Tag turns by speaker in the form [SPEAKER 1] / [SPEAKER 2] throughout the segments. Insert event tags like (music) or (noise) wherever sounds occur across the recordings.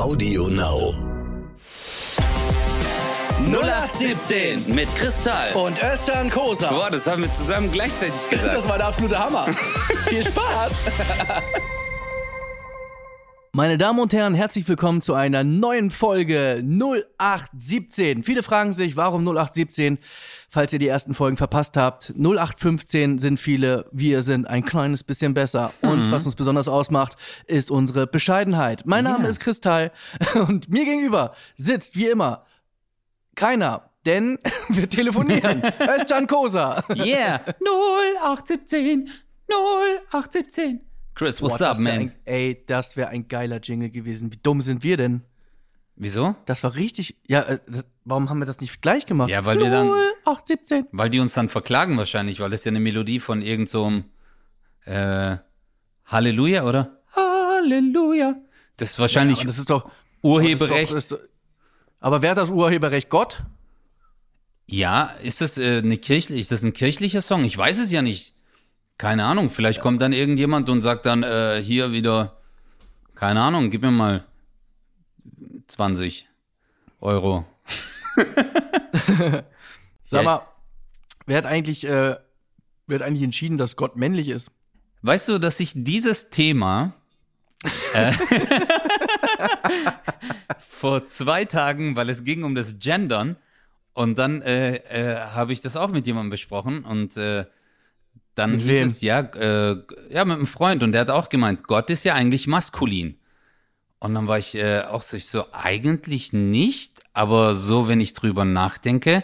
[SPEAKER 1] Audio Now.
[SPEAKER 2] 0817 mit Kristall.
[SPEAKER 3] Und Özcan Kosa.
[SPEAKER 2] Boah, das haben wir zusammen gleichzeitig (laughs) gesagt.
[SPEAKER 3] Das war der absolute Hammer. (laughs) Viel Spaß.
[SPEAKER 4] Meine Damen und Herren, herzlich willkommen zu einer neuen Folge 0817. Viele fragen sich, warum 0817? Falls ihr die ersten Folgen verpasst habt, 0815 sind viele, wir sind ein kleines bisschen besser. Und was uns besonders ausmacht, ist unsere Bescheidenheit. Mein Name ist Kristall (laughs) und mir gegenüber sitzt wie immer keiner, denn (laughs) wir telefonieren. (laughs) Özcan Kosa.
[SPEAKER 2] Yeah. 0817. 0817. Chris, what's
[SPEAKER 4] Boah,
[SPEAKER 2] up, man?
[SPEAKER 4] Ein, ey, das wäre ein geiler Jingle gewesen. Wie dumm sind wir denn?
[SPEAKER 2] Wieso?
[SPEAKER 4] Das war richtig. Ja, äh, das, warum haben wir das nicht gleich gemacht?
[SPEAKER 2] Ja, weil wir dann-
[SPEAKER 4] 0817.
[SPEAKER 2] Weil die uns dann verklagen wahrscheinlich, weil das ja eine Melodie von irgend so äh, Halleluja, oder? Halleluja. Das ist wahrscheinlich
[SPEAKER 4] Ja, das ist doch
[SPEAKER 2] Urheberrecht.
[SPEAKER 4] Ist doch, ist, aber wer hat das Urheberrecht? Gott?
[SPEAKER 2] Ja, ist das äh, eine kirchliche, ist das ein kirchlicher Song? Ich weiß es ja nicht. Keine Ahnung. Vielleicht kommt dann irgendjemand und sagt dann äh, hier wieder, keine Ahnung, gib mir mal 20 Euro. (laughs)
[SPEAKER 4] Sag
[SPEAKER 2] Ja.
[SPEAKER 4] mal, wer hat eigentlich, äh, wer hat eigentlich entschieden, dass Gott männlich ist?
[SPEAKER 2] Weißt du, dass ich dieses Thema (laughs) äh, (laughs) vor zwei Tagen, weil es ging um das Gendern, und dann äh, äh, habe ich das auch mit jemandem besprochen und äh, dann
[SPEAKER 4] Mit
[SPEAKER 2] hieß
[SPEAKER 4] wem?
[SPEAKER 2] es ja, äh, ja, mit einem Freund und der hat auch gemeint, Gott ist ja eigentlich maskulin. Und dann war ich äh, auch so, ich so, eigentlich nicht, aber so, wenn ich drüber nachdenke,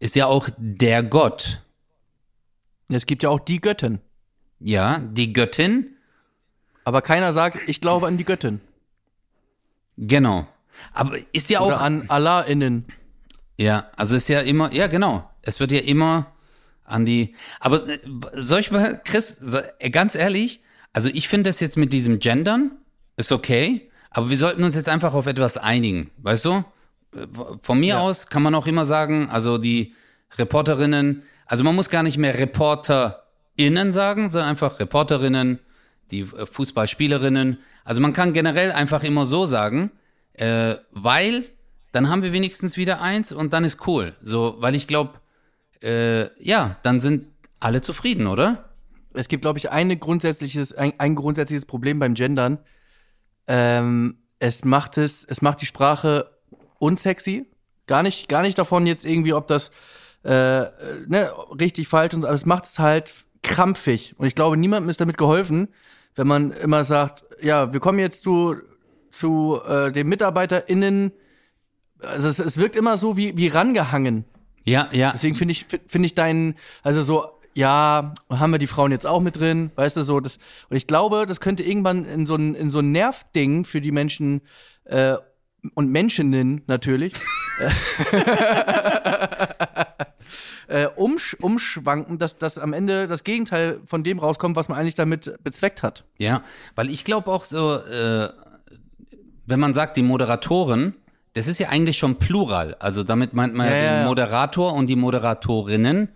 [SPEAKER 2] ist ja auch der Gott.
[SPEAKER 4] Es gibt ja auch die Göttin.
[SPEAKER 2] Ja, die Göttin,
[SPEAKER 4] Aber keiner sagt, ich glaube an die Göttin.
[SPEAKER 2] Genau. Aber ist ja
[SPEAKER 4] Oder
[SPEAKER 2] auch.
[SPEAKER 4] an Allah innen.
[SPEAKER 2] Ja, also ist ja immer. Ja, genau. Es wird ja immer an die. Aber äh, soll ich mal, Chris, äh, ganz ehrlich, also ich finde das jetzt mit diesem Gendern ist okay, aber wir sollten uns jetzt einfach auf etwas einigen. Weißt du? Äh, Von mir
[SPEAKER 4] Ja.
[SPEAKER 2] aus kann man auch immer sagen, also die Reporterinnen, also man muss gar nicht mehr ReporterInnen sagen, sondern einfach Reporterinnen, die Fußballspielerinnen. Also man kann generell einfach immer so sagen, äh, weil dann haben wir wenigstens wieder eins und dann ist cool. So, weil ich glaube, äh, ja, dann sind alle zufrieden, oder?
[SPEAKER 4] Es gibt, glaube ich, eine grundsätzliches, ein, ein grundsätzliches Problem beim Gendern. Ähm, es macht es, es macht die Sprache unsexy. Gar nicht, gar nicht davon jetzt irgendwie, ob das äh, äh, ne, richtig falsch so, aber es macht es halt krampfig. Und ich glaube, niemandem ist damit geholfen, wenn man immer sagt, ja, wir kommen jetzt zu, zu äh, den MitarbeiterInnen. Also es, es wirkt immer so wie, wie rangehangen.
[SPEAKER 2] Ja, ja.
[SPEAKER 4] Deswegen finde ich, finde ich deinen, also so, ja, haben wir die Frauen jetzt auch mit drin, weißt du, so, das, und ich glaube, das könnte irgendwann in so ein, in so ein Nervding für die Menschen, äh, und Menschinnen natürlich, (laughs) äh, umsch, umschwanken, dass, dass am Ende das Gegenteil von dem rauskommt, was man eigentlich damit bezweckt hat.
[SPEAKER 2] Ja, weil ich glaube auch so, äh, wenn man sagt, die Moderatoren, das ist ja eigentlich schon Plural. Also damit meint man ja,
[SPEAKER 4] Ja,
[SPEAKER 2] den
[SPEAKER 4] ja.
[SPEAKER 2] Moderator und die Moderatorinnen.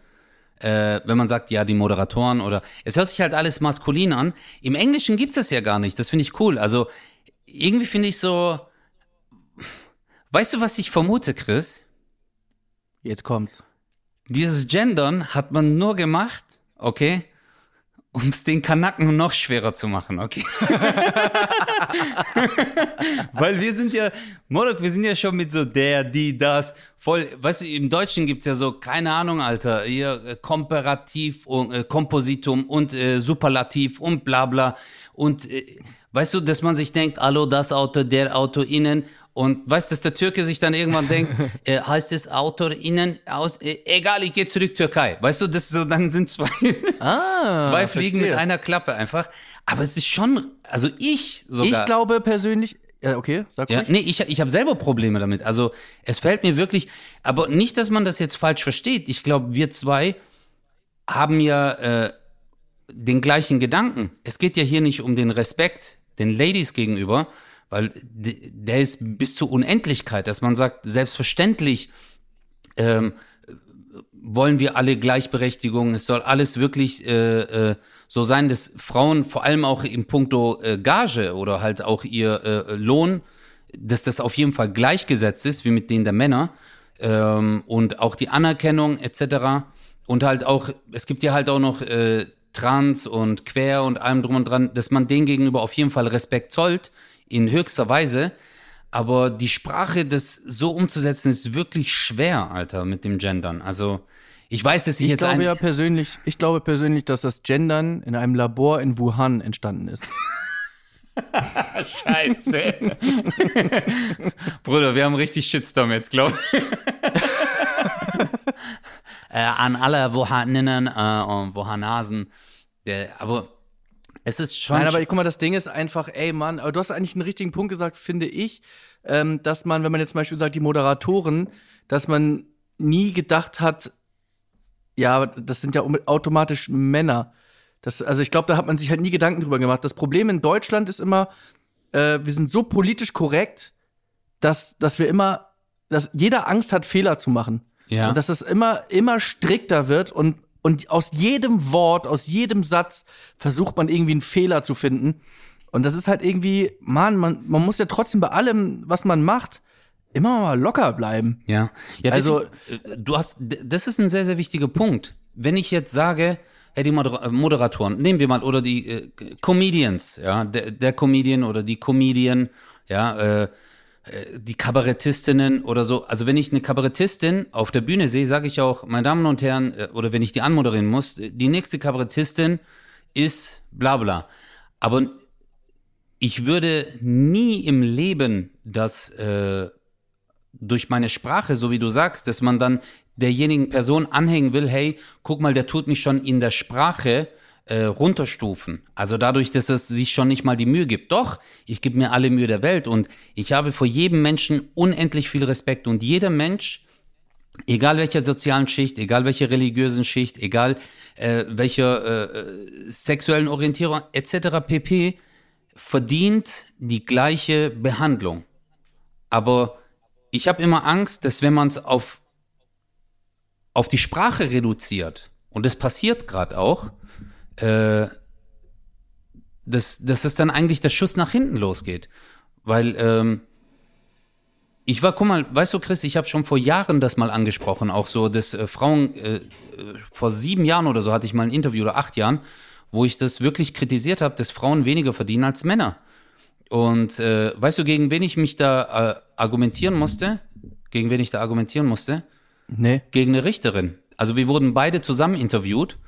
[SPEAKER 2] Äh, wenn man sagt, ja, die Moderatoren oder. Es hört sich halt alles maskulin an. Im Englischen gibt es das ja gar nicht. Das finde ich cool. Also irgendwie finde ich so. Weißt du, was ich vermute, Chris?
[SPEAKER 4] Jetzt kommt's.
[SPEAKER 2] Dieses Gendern hat man nur gemacht, okay, um es den Kanaken noch schwerer zu machen, okay? (laughs) Weil wir sind ja, Modok, wir sind ja schon mit so der, die, das, voll, weißt du, im Deutschen gibt's ja so, keine Ahnung, Alter, hier äh, Komparativ und äh, Kompositum und äh, Superlativ und bla bla. Und äh, weißt du, dass man sich denkt, hallo, das Auto, der Auto innen. Und weißt du, dass der Türke sich dann irgendwann denkt, (laughs) äh, heißt es Autor innen aus, äh, egal, ich gehe zurück Türkei. Weißt du, das so, dann sind zwei, (laughs)
[SPEAKER 4] Ah,
[SPEAKER 2] zwei Fliegen
[SPEAKER 4] verstehe.
[SPEAKER 2] mit einer Klappe einfach. Aber es ist schon, also ich sogar.
[SPEAKER 4] Ich glaube persönlich, ja, okay, sag
[SPEAKER 2] Ja,
[SPEAKER 4] ruhig.
[SPEAKER 2] nee, ich, ich habe selber Probleme damit. Also es fällt mir wirklich, aber nicht, dass man das jetzt falsch versteht. Ich glaube, wir zwei haben ja äh, den gleichen Gedanken. Es geht ja hier nicht um den Respekt den Ladies gegenüber, weil der ist bis zur Unendlichkeit, dass man sagt, selbstverständlich ähm, wollen wir alle Gleichberechtigung. Es soll alles wirklich äh, äh, so sein, dass Frauen vor allem auch im Punkto äh, Gage oder halt auch ihr äh, Lohn dass das auf jeden Fall gleichgesetzt ist wie mit denen der Männer ähm, und auch die Anerkennung etc. Und halt auch, es gibt ja halt auch noch äh, Trans und Quer und allem drum und dran, dass man denen gegenüber auf jeden Fall Respekt zollt, in höchster Weise. Aber die Sprache, das so umzusetzen, ist wirklich schwer, Alter, mit dem Gendern. Also, ich weiß, dass ich,
[SPEAKER 4] Ich
[SPEAKER 2] jetzt
[SPEAKER 4] glaube ja persönlich, ich glaube persönlich, dass das Gendern in einem Labor in Wuhan entstanden ist. (laughs)
[SPEAKER 2] Scheiße. (laughs) Bruder, wir haben richtig Shitstorm jetzt, glaub ich. (laughs) äh, an alle Wuhaninnen äh, und Wuhanasen. Der, aber es ist schon.
[SPEAKER 4] Nein, aber guck mal, das Ding ist einfach, ey Mann, aber du hast eigentlich einen richtigen Punkt gesagt, finde ich, ähm, dass man, wenn man jetzt zum Beispiel sagt, die Moderatoren, dass man nie gedacht hat, ja, das sind ja automatisch Männer. Das, also ich glaube, da hat man sich halt nie Gedanken drüber gemacht. Das Problem in Deutschland ist immer, äh, wir sind so politisch korrekt, dass, dass wir immer, dass jeder Angst hat, Fehler zu machen.
[SPEAKER 2] ja.
[SPEAKER 4] Und dass das immer, immer strikter wird und, und aus jedem Wort, aus jedem Satz versucht man irgendwie einen Fehler zu finden. Und das ist halt irgendwie, Mann, man, man muss ja trotzdem bei allem, was man macht, immer mal locker bleiben.
[SPEAKER 2] Ja, ja
[SPEAKER 4] Also-
[SPEAKER 2] also du hast, das ist ein sehr, sehr wichtiger Punkt. Wenn ich jetzt sage, hey, die Moder äh, Moderatoren, nehmen wir mal, oder die äh, Comedians, ja, der, der Comedian oder die Comedian, ja, äh, äh, die Kabarettistinnen oder so. Also wenn ich eine Kabarettistin auf der Bühne sehe, sage ich auch, meine Damen und Herren, äh, oder wenn ich die anmoderieren muss, äh, die nächste Kabarettistin ist bla bla. Aber ich würde nie im Leben das äh, durch meine Sprache, so wie du sagst, dass man dann derjenigen Person anhängen will, hey, guck mal, der tut mich schon in der Sprache äh, runterstufen. Also dadurch, dass es sich schon nicht mal die Mühe gibt. Doch, ich gebe mir alle Mühe der Welt und ich habe vor jedem Menschen unendlich viel Respekt und jeder Mensch, egal welcher sozialen Schicht, egal welcher religiösen Schicht, egal äh, welcher äh, sexuellen Orientierung etc. pp, verdient die gleiche Behandlung. Aber ich habe immer Angst, dass wenn man es auf, auf die Sprache reduziert, und das passiert gerade auch, äh, dass, dass es dann eigentlich der Schuss nach hinten losgeht. Weil ähm, ich war, guck mal, weißt du, Chris, ich habe schon vor Jahren das mal angesprochen, auch so, dass äh, Frauen, äh, äh, vor sieben Jahren oder so hatte ich mal ein Interview oder acht Jahren, wo ich das wirklich kritisiert habe, dass Frauen weniger verdienen als Männer. Und äh, weißt du, gegen wen ich mich da äh, argumentieren musste? Gegen wen ich da argumentieren musste?
[SPEAKER 4] Nee.
[SPEAKER 2] Gegen eine Richterin. Also wir wurden beide zusammen interviewt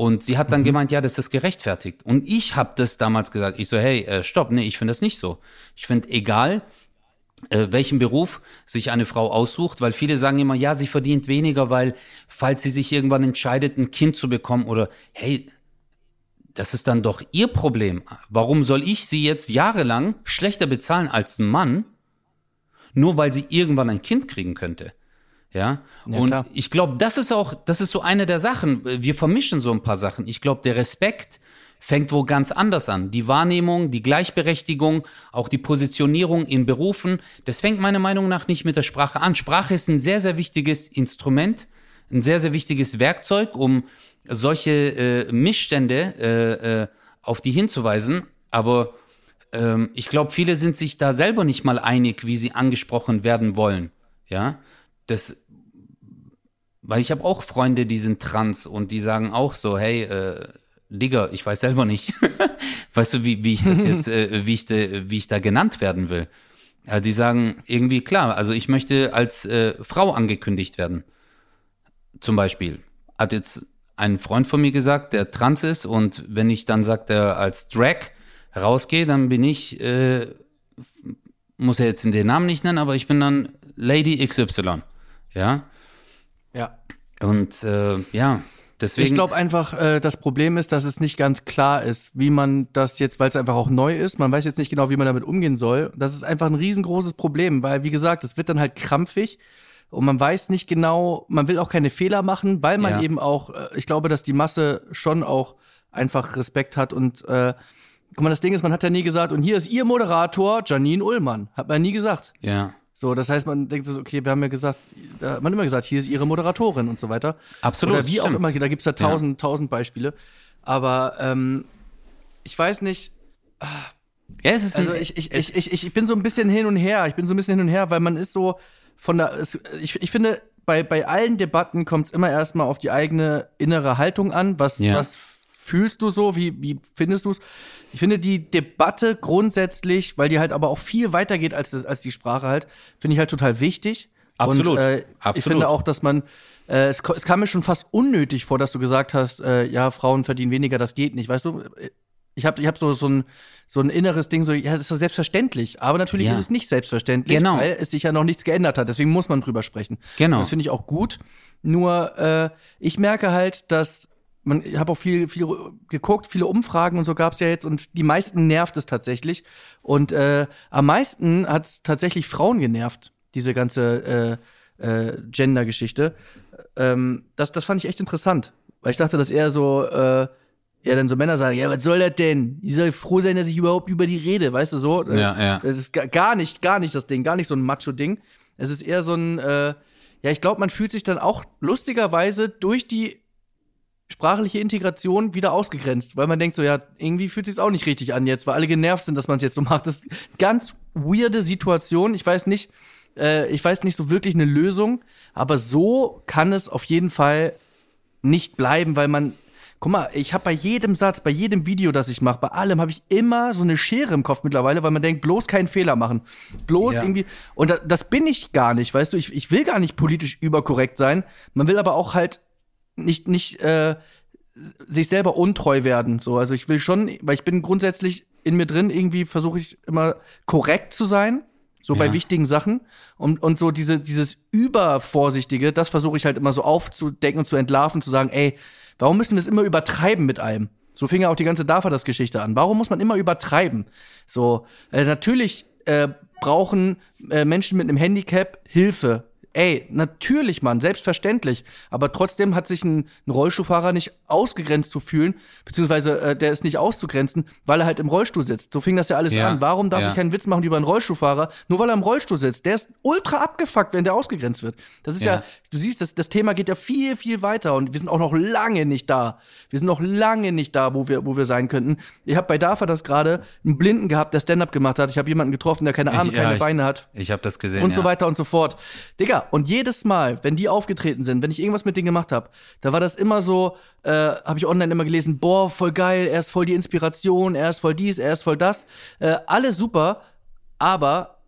[SPEAKER 2] und sie hat dann gemeint, ja, das ist gerechtfertigt. Und ich habe das damals gesagt. Ich so, hey, äh, stopp, nee, ich finde das nicht so. Ich finde, egal, äh, welchen Beruf sich eine Frau aussucht, weil viele sagen immer, ja, sie verdient weniger, weil falls sie sich irgendwann entscheidet, ein Kind zu bekommen oder hey, das ist dann doch ihr Problem. Warum soll ich sie jetzt jahrelang schlechter bezahlen als ein Mann, nur weil sie irgendwann ein Kind kriegen könnte? Ja,
[SPEAKER 4] Ja,
[SPEAKER 2] und
[SPEAKER 4] klar.
[SPEAKER 2] ich glaube, das ist auch, das ist so eine der Sachen. Wir vermischen so ein paar Sachen. Ich glaube, der Respekt fängt wo ganz anders an. Die Wahrnehmung, die Gleichberechtigung, auch die Positionierung in Berufen, das fängt meiner Meinung nach nicht mit der Sprache an. Sprache ist ein sehr, sehr wichtiges Instrument, ein sehr, sehr wichtiges Werkzeug, um solche äh, Missstände äh, äh, auf die hinzuweisen. Aber ähm, ich glaube, viele sind sich da selber nicht mal einig, wie sie angesprochen werden wollen. Ja, das, weil ich habe auch Freunde, die sind trans und die sagen auch so, hey, äh, Digga, ich weiß selber nicht. (laughs) weißt du, wie, wie ich das jetzt, äh, wie, ich de, wie ich da genannt werden will? Ja, die sagen irgendwie, klar, also ich möchte als äh, Frau angekündigt werden. Zum Beispiel. Hat jetzt ein Freund von mir gesagt, der trans ist und wenn ich dann sagt, er als Drag rausgehe, dann bin ich, äh, muss er jetzt den Namen nicht nennen, aber ich bin dann Lady XY. Ja.
[SPEAKER 4] Ja.
[SPEAKER 2] Und äh, ja, deswegen.
[SPEAKER 4] Ich glaube einfach, äh, das Problem ist, dass es nicht ganz klar ist, wie man das jetzt, weil es einfach auch neu ist, man weiß jetzt nicht genau, wie man damit umgehen soll. Das ist einfach ein riesengroßes Problem, weil, wie gesagt, es wird dann halt krampfig und man weiß nicht genau, man will auch keine Fehler machen, weil man
[SPEAKER 2] Ja.
[SPEAKER 4] eben auch, äh, ich glaube, dass die Masse schon auch einfach Respekt hat und äh, guck mal, das Ding ist, man hat ja nie gesagt, und hier ist ihr Moderator, Janine Ullmann. Hat man nie gesagt.
[SPEAKER 2] ja,
[SPEAKER 4] So, das heißt, man denkt so, okay, wir haben ja gesagt, da hat man immer gesagt, hier ist ihre Moderatorin und so weiter.
[SPEAKER 2] Absolut,
[SPEAKER 4] Oder wie auch
[SPEAKER 2] stimmt.
[SPEAKER 4] immer, da gibt's ja tausend, tausend Beispiele. Aber ähm, ich weiß nicht, ah,
[SPEAKER 2] Ja, es ist
[SPEAKER 4] Also ich, ich,
[SPEAKER 2] es,
[SPEAKER 4] ich, ich, ich bin so ein bisschen hin und her. Ich bin so ein bisschen hin und her, weil man ist so von der. Es, ich, ich finde, bei, bei allen Debatten kommt es immer erstmal auf die eigene innere Haltung an. Was,
[SPEAKER 2] Ja.
[SPEAKER 4] was fühlst du so? Wie, wie findest du es? Ich finde die Debatte grundsätzlich, weil die halt aber auch viel weiter geht als, das, als die Sprache halt, finde ich halt total wichtig.
[SPEAKER 2] Absolut.
[SPEAKER 4] Und, äh, Ich
[SPEAKER 2] Absolut.
[SPEAKER 4] finde auch, dass man. Äh, es, es kam mir schon fast unnötig vor, dass du gesagt hast, äh, ja, Frauen verdienen weniger, das geht nicht. Weißt du, ich habe ich hab so, so, ein, so ein inneres Ding, so, ja, das ist ja selbstverständlich. Aber natürlich
[SPEAKER 2] Ja.
[SPEAKER 4] ist es nicht selbstverständlich,
[SPEAKER 2] Genau.
[SPEAKER 4] weil es sich ja noch nichts geändert hat. Deswegen muss man drüber sprechen.
[SPEAKER 2] Genau.
[SPEAKER 4] Das finde ich auch gut. Nur, äh, ich merke halt, dass man, ich habe auch viel, viel geguckt, viele Umfragen und so gab es ja jetzt und die meisten nervt es tatsächlich. Und äh, am meisten hat es tatsächlich Frauen genervt, diese ganze äh, äh, Gender-Geschichte. Ähm, das, das fand ich echt interessant, weil ich dachte, dass eher so, äh, ja, dann so Männer sagen, ja, was soll das denn? Ich soll froh sein, dass ich überhaupt über die rede, weißt du so?
[SPEAKER 2] Ja, ja.
[SPEAKER 4] Das ist ga- gar nicht, gar nicht das Ding, gar nicht so ein Macho-Ding. Es ist eher so ein, äh, ja, ich glaube, man fühlt sich dann auch lustigerweise durch die sprachliche Integration wieder ausgegrenzt, weil man denkt so, ja, irgendwie fühlt sich auch nicht richtig an jetzt, weil alle genervt sind, dass man es jetzt so macht. Das ist eine ganz weirde Situation. Ich weiß nicht, äh, ich weiß nicht so wirklich eine Lösung, aber so kann es auf jeden Fall nicht bleiben, weil man Guck mal, ich habe bei jedem Satz, bei jedem Video, das ich mache, bei allem habe ich immer so eine Schere im Kopf mittlerweile, weil man denkt, bloß keinen Fehler machen. Bloß
[SPEAKER 2] Ja.
[SPEAKER 4] irgendwie. Und da, das bin ich gar nicht, weißt du? Ich, ich will gar nicht politisch überkorrekt sein. Man will aber auch halt nicht, nicht äh, sich selber untreu werden. So, also ich will schon, weil ich bin grundsätzlich in mir drin, irgendwie versuche ich immer korrekt zu sein. So bei
[SPEAKER 2] Ja.
[SPEAKER 4] wichtigen Sachen. Und, und so diese, dieses Übervorsichtige, das versuche ich halt immer so aufzudecken und zu entlarven, zu sagen, ey, warum müssen wir es immer übertreiben mit allem? So fing ja auch die ganze Dafadas-Geschichte an. Warum muss man immer übertreiben? So, äh, natürlich äh, brauchen äh, Menschen mit einem Handicap Hilfe. Ey, natürlich, Mann, selbstverständlich. Aber trotzdem hat sich ein, ein Rollstuhlfahrer nicht ausgegrenzt zu fühlen, beziehungsweise äh, der ist nicht auszugrenzen, weil er halt im Rollstuhl sitzt. So fing das ja alles
[SPEAKER 2] Ja,
[SPEAKER 4] an. Warum darf
[SPEAKER 2] ja.
[SPEAKER 4] ich keinen Witz machen über einen Rollstuhlfahrer, nur weil er im Rollstuhl sitzt? Der ist ultra abgefuckt, wenn der ausgegrenzt wird. Das ist ja,
[SPEAKER 2] Ja.
[SPEAKER 4] du siehst, das, das Thema geht ja viel, viel weiter und wir sind auch noch lange nicht da. Wir sind noch lange nicht da, wo wir, wo wir sein könnten. Ich habe bei DAFA das gerade einen Blinden gehabt, der Stand-up gemacht hat. Ich habe jemanden getroffen, der keine Arme,
[SPEAKER 2] Ich-
[SPEAKER 4] keine
[SPEAKER 2] ich-
[SPEAKER 4] Beine hat
[SPEAKER 2] Ich habe das gesehen.
[SPEAKER 4] und so weiter und so fort. Digga, und jedes Mal, wenn die aufgetreten sind, wenn ich irgendwas mit denen gemacht habe, da war das immer so, äh, habe ich online immer gelesen, boah, voll geil, er ist voll die Inspiration, er ist voll dies, er ist voll das. Äh, alles super, aber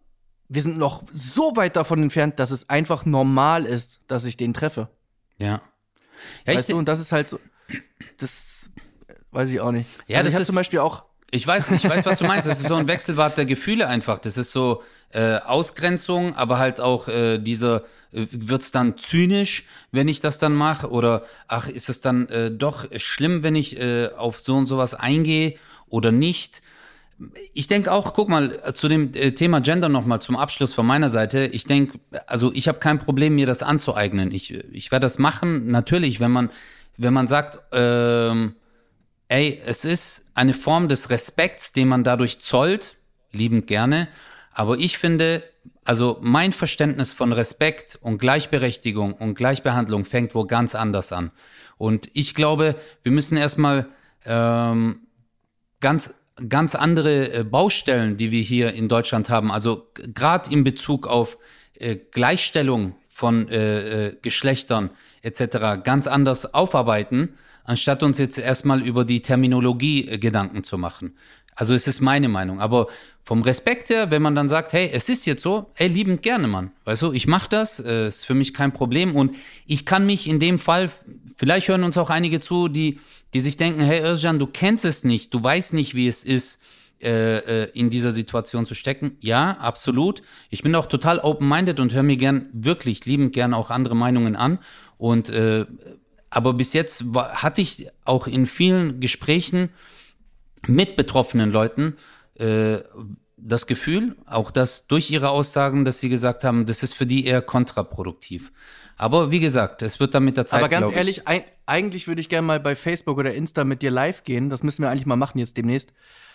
[SPEAKER 4] wir sind noch so weit davon entfernt, dass es einfach normal ist, dass ich den treffe.
[SPEAKER 2] Ja. Ja,
[SPEAKER 4] weißt du, und das ist halt so, das weiß ich auch nicht.
[SPEAKER 2] Ja,
[SPEAKER 4] also
[SPEAKER 2] das
[SPEAKER 4] ich habe zum Beispiel auch,
[SPEAKER 2] Ich weiß, ich weiß, was du meinst. Das ist so ein Wechselbad der Gefühle einfach. Das ist so äh, Ausgrenzung, aber halt auch äh, diese, äh, wird's dann zynisch, wenn ich das dann mache? Oder ach, ist es dann äh, doch schlimm, wenn ich äh, auf so und sowas eingehe oder nicht? Ich denke auch, guck mal, äh, zu dem äh, Thema Gender nochmal zum Abschluss von meiner Seite. Ich denke, also ich habe kein Problem, mir das anzueignen. Ich, ich werde das machen, natürlich, wenn man, wenn man sagt, ähm, ey, es ist eine Form des Respekts, den man dadurch zollt, liebend gerne. Aber ich finde, also mein Verständnis von Respekt und Gleichberechtigung und Gleichbehandlung fängt wo ganz anders an. Und ich glaube, wir müssen erstmal ähm, ganz ganz andere äh, Baustellen, die wir hier in Deutschland haben. Also gerade in Bezug auf äh, Gleichstellung von äh, äh, Geschlechtern etc. ganz anders aufarbeiten, anstatt uns jetzt erstmal über die Terminologie äh, Gedanken zu machen. Also es ist meine Meinung. Aber vom Respekt her, wenn man dann sagt, hey, es ist jetzt so, ey, liebend gerne, Mann. Weißt du, ich mache das, äh, ist für mich kein Problem. Und ich kann mich in dem Fall, vielleicht hören uns auch einige zu, die, die sich denken, hey Özcan, du kennst es nicht, du weißt nicht, wie es ist, äh, äh, in dieser Situation zu stecken. Ja, absolut. Ich bin auch total open-minded und höre mir gern, wirklich liebend gern auch andere Meinungen an. Und äh, aber bis jetzt war, hatte ich auch in vielen Gesprächen mit betroffenen Leuten äh, das Gefühl, auch das durch ihre Aussagen, dass sie gesagt haben, das ist für die eher kontraproduktiv. Aber wie gesagt, es wird dann mit der Zeit.
[SPEAKER 4] aber ganz ehrlich, ein, eigentlich würde ich gerne mal bei Facebook oder Insta mit dir live gehen. Das müssen wir eigentlich mal machen jetzt demnächst.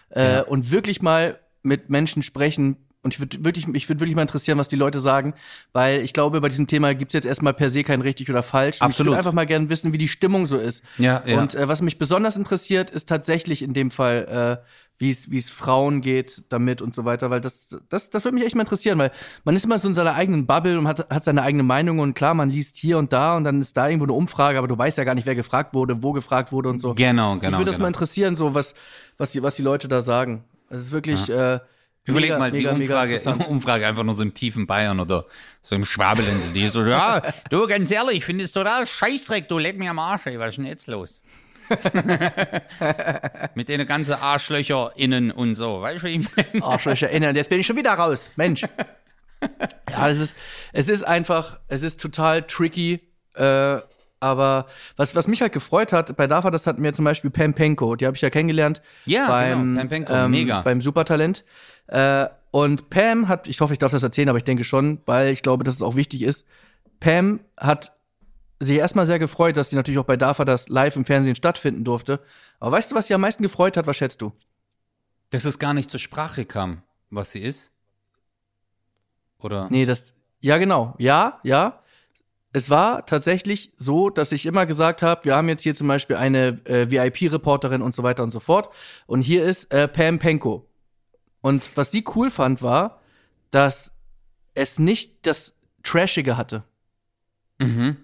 [SPEAKER 4] Äh,
[SPEAKER 2] Ja.
[SPEAKER 4] Und wirklich mal mit Menschen sprechen. Und ich würde wirklich, mich würde wirklich mal interessieren, was die Leute sagen, weil ich glaube, bei diesem Thema gibt es jetzt erstmal per se kein richtig oder falsch. Und Ich
[SPEAKER 2] Absolut.
[SPEAKER 4] würde einfach mal gerne wissen, wie die Stimmung so ist.
[SPEAKER 2] Ja, ja.
[SPEAKER 4] Und äh, was mich besonders interessiert, ist tatsächlich in dem Fall, äh, wie es wie es Frauen geht damit und so weiter, weil das das das würde mich echt mal interessieren, weil man ist immer so in seiner eigenen Bubble und hat hat seine eigene Meinung und klar, man liest hier und da und dann ist da irgendwo eine Umfrage, aber du weißt ja gar nicht, wer gefragt wurde, wo gefragt wurde und so.
[SPEAKER 2] Genau, genau.
[SPEAKER 4] würde das
[SPEAKER 2] genau.
[SPEAKER 4] mal interessieren, so was was die was die Leute da sagen. Es ist wirklich äh,
[SPEAKER 2] Überleg
[SPEAKER 4] mega,
[SPEAKER 2] mal, die
[SPEAKER 4] mega, mega
[SPEAKER 2] Umfrage. Umfrage einfach nur so im tiefen Bayern oder so im Schwabeländer. Die so, ja, (laughs) du, ganz ehrlich, ich finde es total scheißdreck, du leck mir am Arsch, ey, was ist denn jetzt los? (laughs) Mit den ganzen Arschlöcher innen und so, weißt du, wie ich meine?
[SPEAKER 4] Arschlöcher erinnern. Jetzt bin ich schon wieder raus. Mensch. (laughs) ja, es ist, es ist einfach, es ist total tricky. Äh, aber was, was mich halt gefreut hat, bei DAFA, das hatten wir zum Beispiel Pam Penko, die habe ich ja kennengelernt.
[SPEAKER 2] Ja,
[SPEAKER 4] beim,
[SPEAKER 2] genau, Pam Penko, mega.
[SPEAKER 4] Beim Supertalent. Äh, und Pam hat, ich hoffe, ich darf das erzählen, aber ich denke schon, weil ich glaube, dass es auch wichtig ist. Pam hat sich erstmal sehr gefreut, dass die natürlich auch bei DAFA das live im Fernsehen stattfinden durfte. Aber weißt du, was sie am meisten gefreut hat? Was schätzt du?
[SPEAKER 2] Dass es gar nicht zur Sprache kam, was sie ist. Oder?
[SPEAKER 4] Nee, das. Ja, genau. Ja, ja. Es war tatsächlich so, dass ich immer gesagt habe, wir haben jetzt hier zum Beispiel eine äh, VIP-Reporterin und so weiter und so fort. Und hier ist äh, Pam Penko. Und was sie cool fand, war, dass es nicht das Trashige hatte.
[SPEAKER 2] Mhm.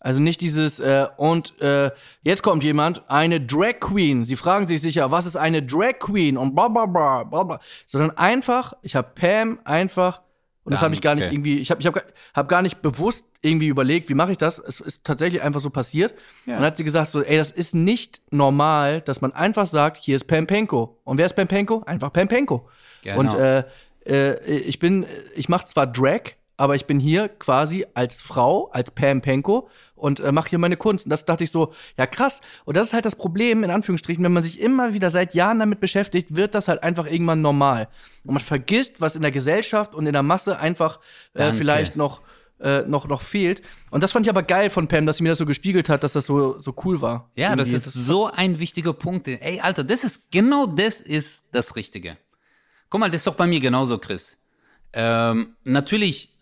[SPEAKER 4] Also nicht dieses äh, und äh, jetzt kommt jemand, eine Drag Queen. Sie fragen sich sicher, was ist eine Drag Queen und bla bla bla bla bla. Sondern einfach, ich habe Pam einfach und das habe ich gar nicht irgendwie, ich habe ich hab, hab gar nicht bewusst irgendwie überlegt, wie mache ich das. Es ist tatsächlich einfach so passiert.
[SPEAKER 2] Ja.
[SPEAKER 4] Und dann hat sie gesagt so, ey, das ist nicht normal, dass man einfach sagt, hier ist Pam Penko. Und wer ist Pam Penko? Einfach Pam Penko.
[SPEAKER 2] Genau.
[SPEAKER 4] Und äh, äh, ich bin, ich mache zwar Drag, aber ich bin hier quasi als Frau, als Pam Penko und äh, mache hier meine Kunst. Und das dachte ich so, ja krass. Und das ist halt das Problem, in Anführungsstrichen, wenn man sich immer wieder seit Jahren damit beschäftigt, wird das halt einfach irgendwann normal. Und man vergisst, was in der Gesellschaft und in der Masse einfach äh, vielleicht noch, äh, noch, noch fehlt. Und das fand ich aber geil von Pam, dass sie mir das so gespiegelt hat, dass das so, so cool war.
[SPEAKER 2] Ja, das ist so ein wichtiger Punkt. Ey, Alter, das ist genau das ist das Richtige. Guck mal, das ist doch bei mir genauso, Chris. Ähm, natürlich,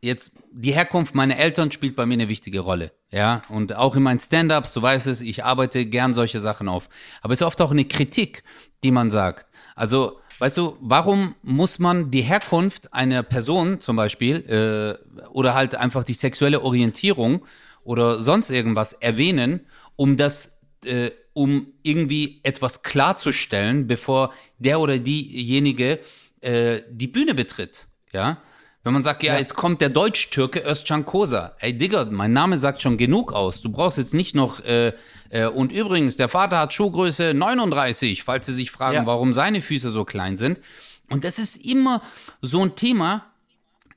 [SPEAKER 2] jetzt die Herkunft meiner Eltern spielt bei mir eine wichtige Rolle. Ja, und auch in meinen Stand-ups, du weißt es, ich arbeite gern solche Sachen auf. Aber es ist oft auch eine Kritik, die man sagt. Also, weißt du, warum muss man die Herkunft einer Person zum Beispiel äh, oder halt einfach die sexuelle Orientierung oder sonst irgendwas erwähnen, um das äh, um irgendwie etwas klarzustellen, bevor der oder diejenige äh, die Bühne betritt. Ja. Wenn man sagt, ja, jetzt kommt der Deutsch-Türke Özcan Kosa. Ey, Digga, mein Name sagt schon genug aus. Du brauchst jetzt nicht noch, äh, äh, und übrigens, der Vater hat Schuhgröße 39, falls Sie sich fragen,
[SPEAKER 4] Ja.
[SPEAKER 2] warum seine Füße so klein sind. Und das ist immer so ein Thema,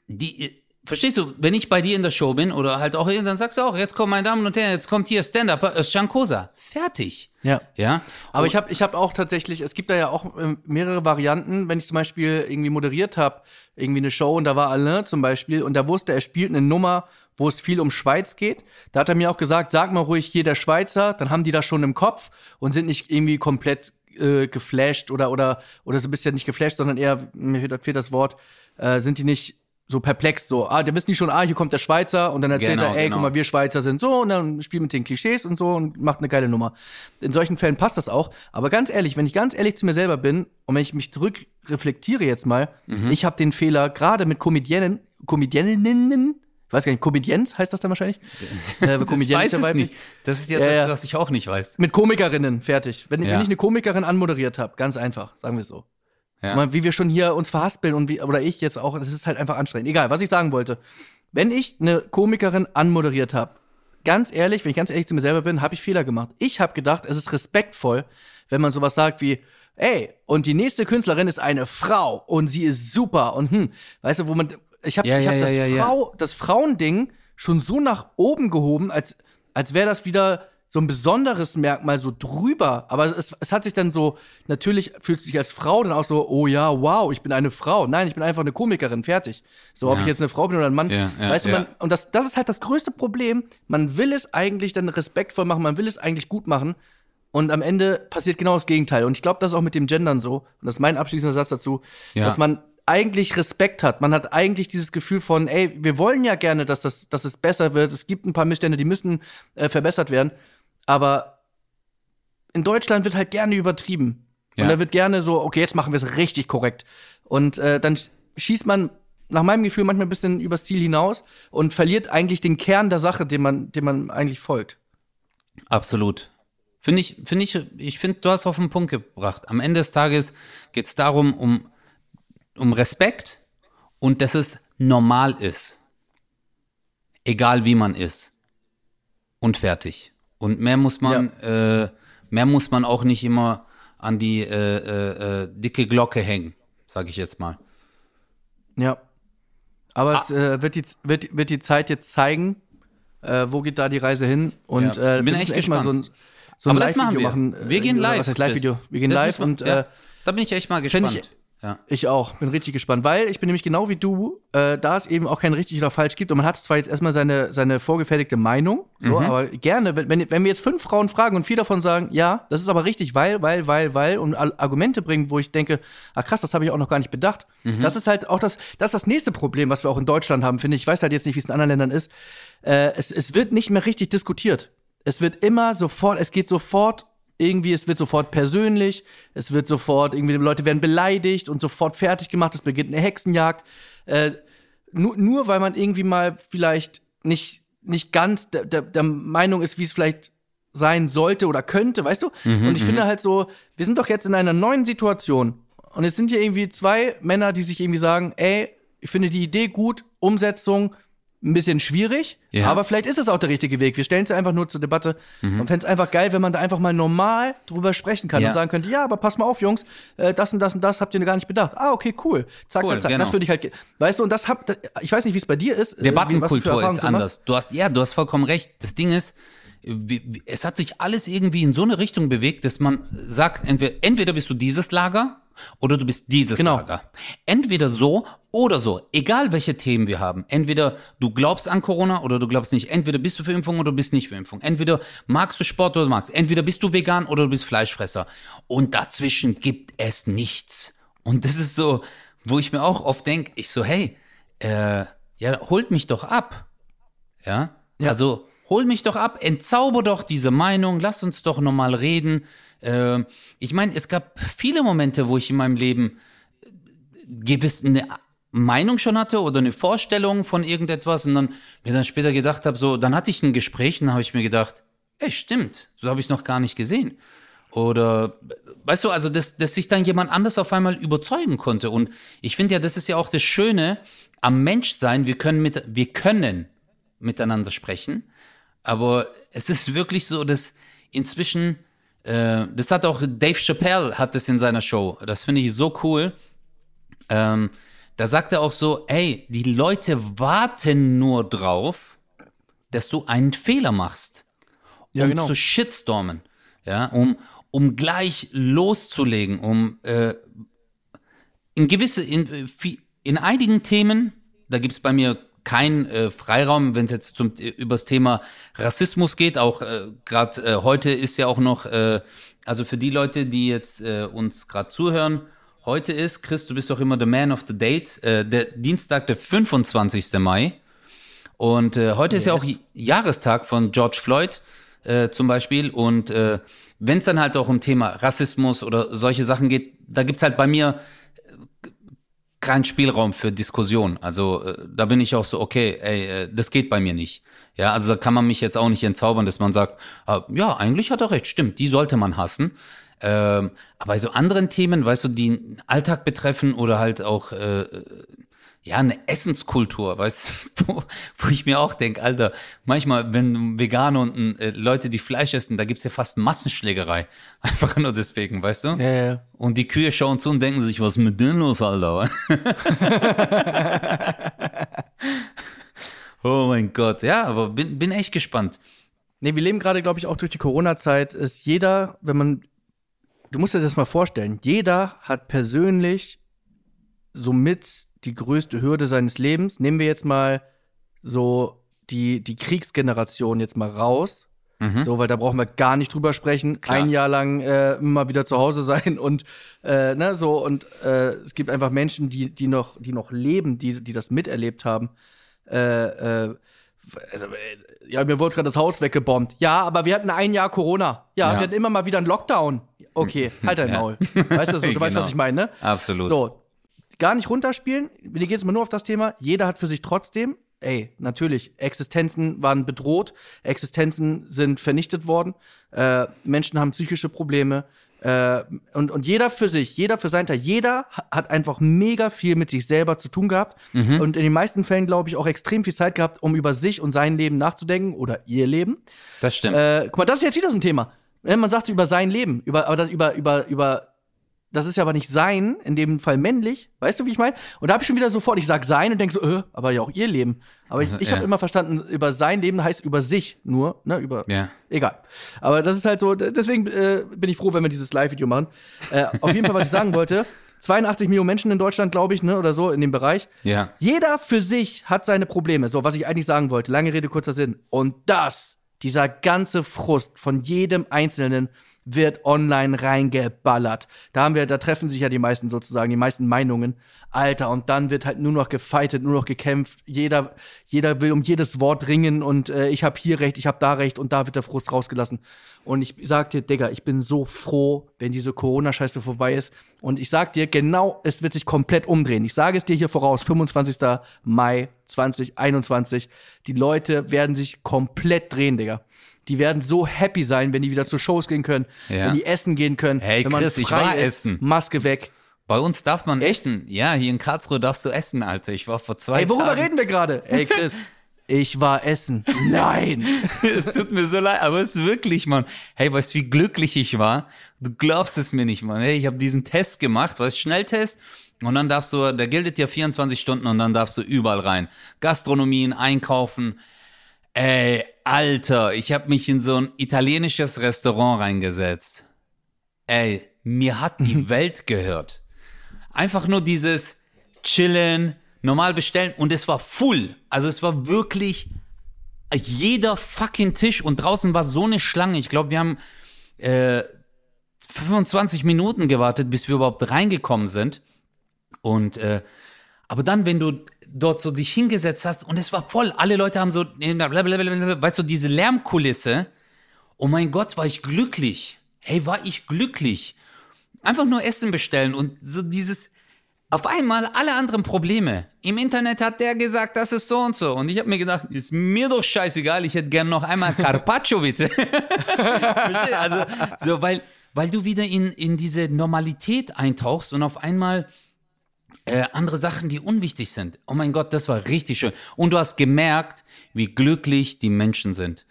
[SPEAKER 2] die, verstehst du, wenn ich bei dir in der Show bin oder halt auch hier, dann sagst du auch, jetzt kommen meine Damen und Herren, jetzt kommt hier Stand-Up, Özcan Kosa. Fertig.
[SPEAKER 4] Ja.
[SPEAKER 2] Ja.
[SPEAKER 4] Aber ich habe ich hab auch tatsächlich, es gibt da ja auch ähm, mehrere Varianten, wenn ich zum Beispiel irgendwie moderiert habe, irgendwie eine Show und da war Alain zum Beispiel und da wusste, er spielt eine Nummer, wo es viel um Schweiz geht. Da hat er mir auch gesagt, sag mal ruhig hier der Schweizer, dann haben die das schon im Kopf und sind nicht irgendwie komplett äh, geflasht oder, oder, oder so ein bisschen nicht geflasht, sondern eher, mir fehlt, fehlt das Wort, äh, sind die nicht so perplex, so, ah, der wissen die schon, ah, hier kommt der Schweizer und dann erzählt
[SPEAKER 2] Genau,
[SPEAKER 4] er, ey,
[SPEAKER 2] genau.
[SPEAKER 4] guck mal, wir Schweizer sind so und dann spielt mit den Klischees und so und macht eine geile Nummer. In solchen Fällen passt das auch. Aber ganz ehrlich, wenn ich ganz ehrlich zu mir selber bin und wenn ich mich zurückreflektiere jetzt mal,
[SPEAKER 2] Mhm.
[SPEAKER 4] ich habe den Fehler gerade mit Comedianen, Comedianinnen, ich weiß gar nicht, Comedians heißt das dann wahrscheinlich? (laughs) äh, Comedian
[SPEAKER 2] weiß
[SPEAKER 4] ja
[SPEAKER 2] nicht. Das ist ja,
[SPEAKER 4] Ja,
[SPEAKER 2] das,
[SPEAKER 4] ja.
[SPEAKER 2] was ich auch nicht weiß.
[SPEAKER 4] Mit Komikerinnen, fertig. Wenn,
[SPEAKER 2] Ja.
[SPEAKER 4] wenn ich eine Komikerin anmoderiert habe, ganz einfach, sagen wir es so.
[SPEAKER 2] Ja.
[SPEAKER 4] Wie wir schon hier uns verhaspeln und wie, oder ich jetzt auch, das ist halt einfach anstrengend. Egal, was ich sagen wollte. Wenn ich eine Komikerin anmoderiert habe, ganz ehrlich, wenn ich ganz ehrlich zu mir selber bin, habe ich Fehler gemacht. Ich habe gedacht, es ist respektvoll, wenn man sowas sagt wie, ey, und die nächste Künstlerin ist eine Frau und sie ist super und hm, weißt du, wo man, ich habe
[SPEAKER 2] Ja,
[SPEAKER 4] ich hab
[SPEAKER 2] ja,
[SPEAKER 4] das,
[SPEAKER 2] ja.
[SPEAKER 4] Frau, das Frauending schon so nach oben gehoben, als, als wäre das wieder so ein besonderes Merkmal so drüber. Aber es, es hat sich dann so, natürlich fühlt sich als Frau dann auch so, oh ja, wow, ich bin eine Frau. Nein, ich bin einfach eine Komikerin, fertig. So, ob
[SPEAKER 2] Ja.
[SPEAKER 4] ich jetzt eine Frau bin oder ein Mann.
[SPEAKER 2] Ja, ja,
[SPEAKER 4] weißt du, man, und das, das ist halt das größte Problem. Man will es eigentlich dann respektvoll machen, man will es eigentlich gut machen. Und am Ende passiert genau das Gegenteil. Und ich glaube, das ist auch mit dem Gendern so. Und das ist mein abschließender Satz dazu, dass man eigentlich Respekt hat. Man hat eigentlich dieses Gefühl von, ey, wir wollen ja gerne, dass, das, dass es besser wird. Es gibt ein paar Missstände, die müssen äh, verbessert werden. Aber in Deutschland wird halt gerne übertrieben.
[SPEAKER 2] Ja.
[SPEAKER 4] Und da wird gerne so, okay, jetzt machen wir es richtig korrekt. Und äh, dann sch- schießt man nach meinem Gefühl manchmal ein bisschen übers Ziel hinaus und verliert eigentlich den Kern der Sache, dem man, dem man eigentlich folgt.
[SPEAKER 2] Absolut. Finde ich, finde ich, ich finde, du hast auf den Punkt gebracht. Am Ende des Tages geht es darum, um, um Respekt und dass es normal ist. Egal wie man ist. Und fertig. Und mehr muss man, äh, mehr muss man auch nicht immer an die äh, äh, äh, dicke Glocke hängen, sage ich jetzt mal.
[SPEAKER 4] Ja. Aber
[SPEAKER 2] Ah.
[SPEAKER 4] es äh, wird, die, wird, wird die Zeit jetzt zeigen, äh, wo geht da die Reise hin. Und
[SPEAKER 2] Ja,
[SPEAKER 4] äh,
[SPEAKER 2] bin
[SPEAKER 4] wir
[SPEAKER 2] echt
[SPEAKER 4] müssen mal so ein, so ein
[SPEAKER 2] Aber das machen
[SPEAKER 4] Live-Video
[SPEAKER 2] wir.
[SPEAKER 4] machen. äh,
[SPEAKER 2] wir gehen live.
[SPEAKER 4] Was heißt. Live-Video? Wir gehen
[SPEAKER 2] Das
[SPEAKER 4] live
[SPEAKER 2] müssen
[SPEAKER 4] und
[SPEAKER 2] wir, ja,
[SPEAKER 4] äh,
[SPEAKER 2] da bin ich echt mal gespannt. Ja.
[SPEAKER 4] Ich auch, bin richtig gespannt, weil ich bin nämlich genau wie du, äh, da es eben auch kein richtig oder falsch gibt und man hat zwar jetzt erstmal seine, seine vorgefertigte Meinung, so, aber gerne, wenn, wenn, wenn wir jetzt fünf Frauen fragen und vier davon sagen, ja, das ist aber richtig, weil, weil, weil, weil und Argumente bringen, wo ich denke, ach krass, das habe ich auch noch gar nicht bedacht. Das ist halt auch das, das ist das nächste Problem, was wir auch in Deutschland haben, finde ich. Ich weiß halt jetzt nicht, wie es in anderen Ländern ist. Äh, es, es wird nicht mehr richtig diskutiert. Es wird immer sofort, es geht sofort irgendwie, es wird sofort persönlich, es wird sofort, irgendwie, die Leute werden beleidigt und sofort fertig gemacht, es beginnt eine Hexenjagd. Äh, nur, nur weil man irgendwie mal vielleicht nicht, nicht ganz der, der, der Meinung ist, wie es vielleicht sein sollte oder könnte, weißt du? und ich finde halt so, wir sind doch jetzt in einer neuen Situation. Und jetzt sind hier irgendwie zwei Männer, die sich irgendwie sagen, ey, ich finde die Idee gut, Umsetzung ein bisschen schwierig,
[SPEAKER 2] Ja.
[SPEAKER 4] aber vielleicht ist es auch der richtige Weg. Wir stellen es einfach nur zur Debatte und fänden es einfach geil, wenn man da einfach mal normal drüber sprechen kann
[SPEAKER 2] Ja.
[SPEAKER 4] und sagen könnte, ja, aber pass mal auf, Jungs, äh, das und das und das habt ihr gar nicht bedacht. Ah, okay, cool. Zack,
[SPEAKER 2] Cool,
[SPEAKER 4] zack, zack.
[SPEAKER 2] genau.
[SPEAKER 4] Das würde ich halt, weißt du, und das hab, das, ich weiß nicht, wie es bei dir ist. äh,
[SPEAKER 2] Debattenkultur ist anders. Du hast, ja, du hast vollkommen recht. Das Ding ist, es hat sich alles irgendwie in so eine Richtung bewegt, dass man sagt, entweder, entweder bist du dieses Lager oder du bist dieses
[SPEAKER 4] Genau.
[SPEAKER 2] Lager. Entweder so oder so. Egal welche Themen wir haben. Entweder du glaubst an Corona oder du glaubst nicht. Entweder bist du für Impfung oder du bist nicht für Impfung. Entweder magst du Sport oder du magst. Entweder bist du vegan oder du bist Fleischfresser. Und dazwischen gibt es nichts. Und das ist so, wo ich mir auch oft denke, ich so, hey, äh, ja, holt mich doch ab. Ja?
[SPEAKER 4] Ja.
[SPEAKER 2] Also hol mich doch ab, entzauber doch diese Meinung, lass uns doch nochmal reden. Ähm, ich meine, es gab viele Momente, wo ich in meinem Leben äh, gewiss eine Meinung schon hatte oder eine Vorstellung von irgendetwas und dann mir dann später gedacht habe, so, dann hatte ich ein Gespräch und dann habe ich mir gedacht, ey, stimmt, so habe ich es noch gar nicht gesehen. Oder, weißt du, also, dass, dass sich dann jemand anders auf einmal überzeugen konnte. Und ich finde ja, das ist ja auch das Schöne am Menschsein. Wir können, mit, wir können miteinander sprechen. Aber es ist wirklich so, dass inzwischen, äh, das hat auch Dave Chappelle hat das in seiner Show. Das finde ich so cool. Ähm, da sagt er auch so, ey, die Leute warten nur drauf, dass du einen Fehler machst
[SPEAKER 4] Ja,
[SPEAKER 2] um
[SPEAKER 4] genau.
[SPEAKER 2] zu shitstormen, ja, um, um gleich loszulegen, um äh, in gewisse, in, vi- in einigen Themen, da gibt es bei mir keinen äh, Freiraum, wenn es jetzt zum äh, übers Thema Rassismus geht. Auch äh, gerade äh, heute ist ja auch noch, äh, also für die Leute, die jetzt äh, uns gerade zuhören, heute ist, Chris, du bist doch immer the man of the date, äh, der Dienstag, der 25. Mai. Und äh, heute ist ja auch Jahrestag von George Floyd äh, zum Beispiel. Und äh, wenn es dann halt auch um Thema Rassismus oder solche Sachen geht, da gibt's halt bei mir keinen Spielraum für Diskussion. Also äh, da bin ich auch so, okay, ey, äh, das geht bei mir nicht. Ja, also da kann man mich jetzt auch nicht entzaubern, dass man sagt, ah, ja, eigentlich hat er recht, stimmt, die sollte man hassen. Ähm, aber bei so anderen Themen, weißt du, die den Alltag betreffen oder halt auch äh, ja, eine Essenskultur, weißt du, (laughs) wo, wo ich mir auch denke, Alter, manchmal, wenn Veganer und äh, Leute, die Fleisch essen, da gibt's ja fast Massenschlägerei. (laughs) Einfach nur deswegen, weißt du?
[SPEAKER 4] Ja, ja, ja.
[SPEAKER 2] Und die Kühe schauen zu und denken sich, was ist mit denen los, Alter? (laughs) oh mein Gott, ja, aber bin, bin echt gespannt.
[SPEAKER 4] Nee, wir leben gerade, glaube ich, auch durch die Corona-Zeit. Ist jeder, wenn man, du musst dir das mal vorstellen, jeder hat persönlich somit die größte Hürde seines Lebens. Nehmen wir jetzt mal so die, die Kriegsgeneration jetzt mal raus. So, weil da brauchen wir gar nicht drüber sprechen.
[SPEAKER 2] Klar.
[SPEAKER 4] Ein Jahr lang äh, immer wieder zu Hause sein und äh, ne, so und äh, es gibt einfach Menschen, die, die noch, die noch leben, die, die das miterlebt haben. Äh, äh, also, äh, ja, mir wurde gerade das Haus weggebombt. Ja, aber wir hatten ein Jahr Corona. Ja,
[SPEAKER 2] Ja.
[SPEAKER 4] wir hatten immer mal wieder einen Lockdown. Okay, (laughs) halt dein
[SPEAKER 2] Ja.
[SPEAKER 4] Maul. Weißt du, so, du weißt, (laughs)
[SPEAKER 2] Genau.
[SPEAKER 4] was ich meine, ne?
[SPEAKER 2] Absolut.
[SPEAKER 4] So, gar nicht runterspielen. Mir geht es mal nur auf das Thema. Jeder hat für sich trotzdem, ey, natürlich, Existenzen waren bedroht, Existenzen sind vernichtet worden, äh, Menschen haben psychische Probleme. Äh, und, und jeder für sich, jeder für sein Teil, jeder ha- hat einfach mega viel mit sich selber zu tun gehabt und in den meisten Fällen, glaube ich, auch extrem viel Zeit gehabt, um über sich und sein Leben nachzudenken oder ihr Leben.
[SPEAKER 2] Das stimmt.
[SPEAKER 4] Äh, guck mal, das ist jetzt wieder so ein Thema. Ne, Man sagt über sein Leben, über, aber das, über, über, über, das ist ja aber nicht sein, in dem Fall männlich, weißt du, wie ich meine? Und da habe ich schon wieder sofort, ich sag sein und denk so, äh, aber ja auch ihr Leben. Aber ich,
[SPEAKER 2] Also,
[SPEAKER 4] ich habe
[SPEAKER 2] ja.
[SPEAKER 4] immer verstanden, über sein Leben heißt über sich nur, ne, über,
[SPEAKER 2] Ja.
[SPEAKER 4] egal. Aber das ist halt so, deswegen äh, bin ich froh, wenn wir dieses Live-Video machen. Äh, auf jeden Fall, was ich sagen wollte, (laughs) 82 Millionen Menschen in Deutschland, glaube ich, ne, oder so, in dem Bereich.
[SPEAKER 2] ja.
[SPEAKER 4] Jeder für sich hat seine Probleme. So, was ich eigentlich sagen wollte. Lange Rede, kurzer Sinn. Und das, dieser ganze Frust von jedem Einzelnen wird online reingeballert. Da haben wir, da treffen sich ja die meisten sozusagen, die meisten Meinungen. Alter, und dann wird halt nur noch gefightet, nur noch gekämpft. Jeder, jeder will um jedes Wort ringen und äh, ich habe hier recht, ich habe da recht und da wird der Frust rausgelassen. Und ich sag dir, Digga, ich bin so froh, wenn diese Corona-Scheiße vorbei ist. Und ich sag dir, genau, es wird sich komplett umdrehen. Ich sage es dir hier voraus, 25. Mai 2021. Die Leute werden sich komplett drehen, Digga. Die werden so happy sein, wenn die wieder zu Shows gehen können,
[SPEAKER 2] Ja.
[SPEAKER 4] wenn die essen gehen können.
[SPEAKER 2] Hey,
[SPEAKER 4] wenn man
[SPEAKER 2] Chris, ich
[SPEAKER 4] frei
[SPEAKER 2] war
[SPEAKER 4] ist,
[SPEAKER 2] essen.
[SPEAKER 4] Maske weg.
[SPEAKER 2] Bei uns darf man
[SPEAKER 4] Echt?
[SPEAKER 2] essen. Ja, hier in Karlsruhe darfst du essen, Alter. Ich war vor zwei
[SPEAKER 4] Ey, worüber
[SPEAKER 2] Tagen.
[SPEAKER 4] reden wir gerade? Ey, Chris, (laughs) ich war essen. Nein. (laughs)
[SPEAKER 2] es tut mir so leid, aber es ist wirklich, Mann. Hey, weißt du, wie glücklich ich war? Du glaubst es mir nicht, Mann. Hey, ich habe diesen Test gemacht, was Schnelltest. Und dann darfst du, der gilt ja 24 Stunden und dann darfst du überall rein. Gastronomien, einkaufen. Ey, Alter, ich habe mich in so ein italienisches Restaurant reingesetzt. Ey, mir hat die Welt gehört. Einfach nur dieses Chillen, normal bestellen und es war full. Also es war wirklich jeder fucking Tisch und draußen war so eine Schlange. Ich glaube, wir haben äh, 25 Minuten gewartet, bis wir überhaupt reingekommen sind. Und äh, aber dann, wenn du dort so dich hingesetzt hast und es war voll, alle Leute haben so, weißt du, diese Lärmkulisse. Oh mein Gott, war ich glücklich. Hey, war ich glücklich. Einfach nur Essen bestellen und so dieses, auf einmal alle anderen Probleme. Im Internet hat der gesagt, das ist so und so. Und ich habe mir gedacht, ist mir doch scheißegal, ich hätte gern noch einmal Carpaccio, bitte. (laughs) Also, so, weil, weil du wieder in, in diese Normalität eintauchst und auf einmal äh, andere Sachen, die unwichtig sind. Oh mein Gott, das war richtig schön. Und du hast gemerkt, wie glücklich die Menschen sind.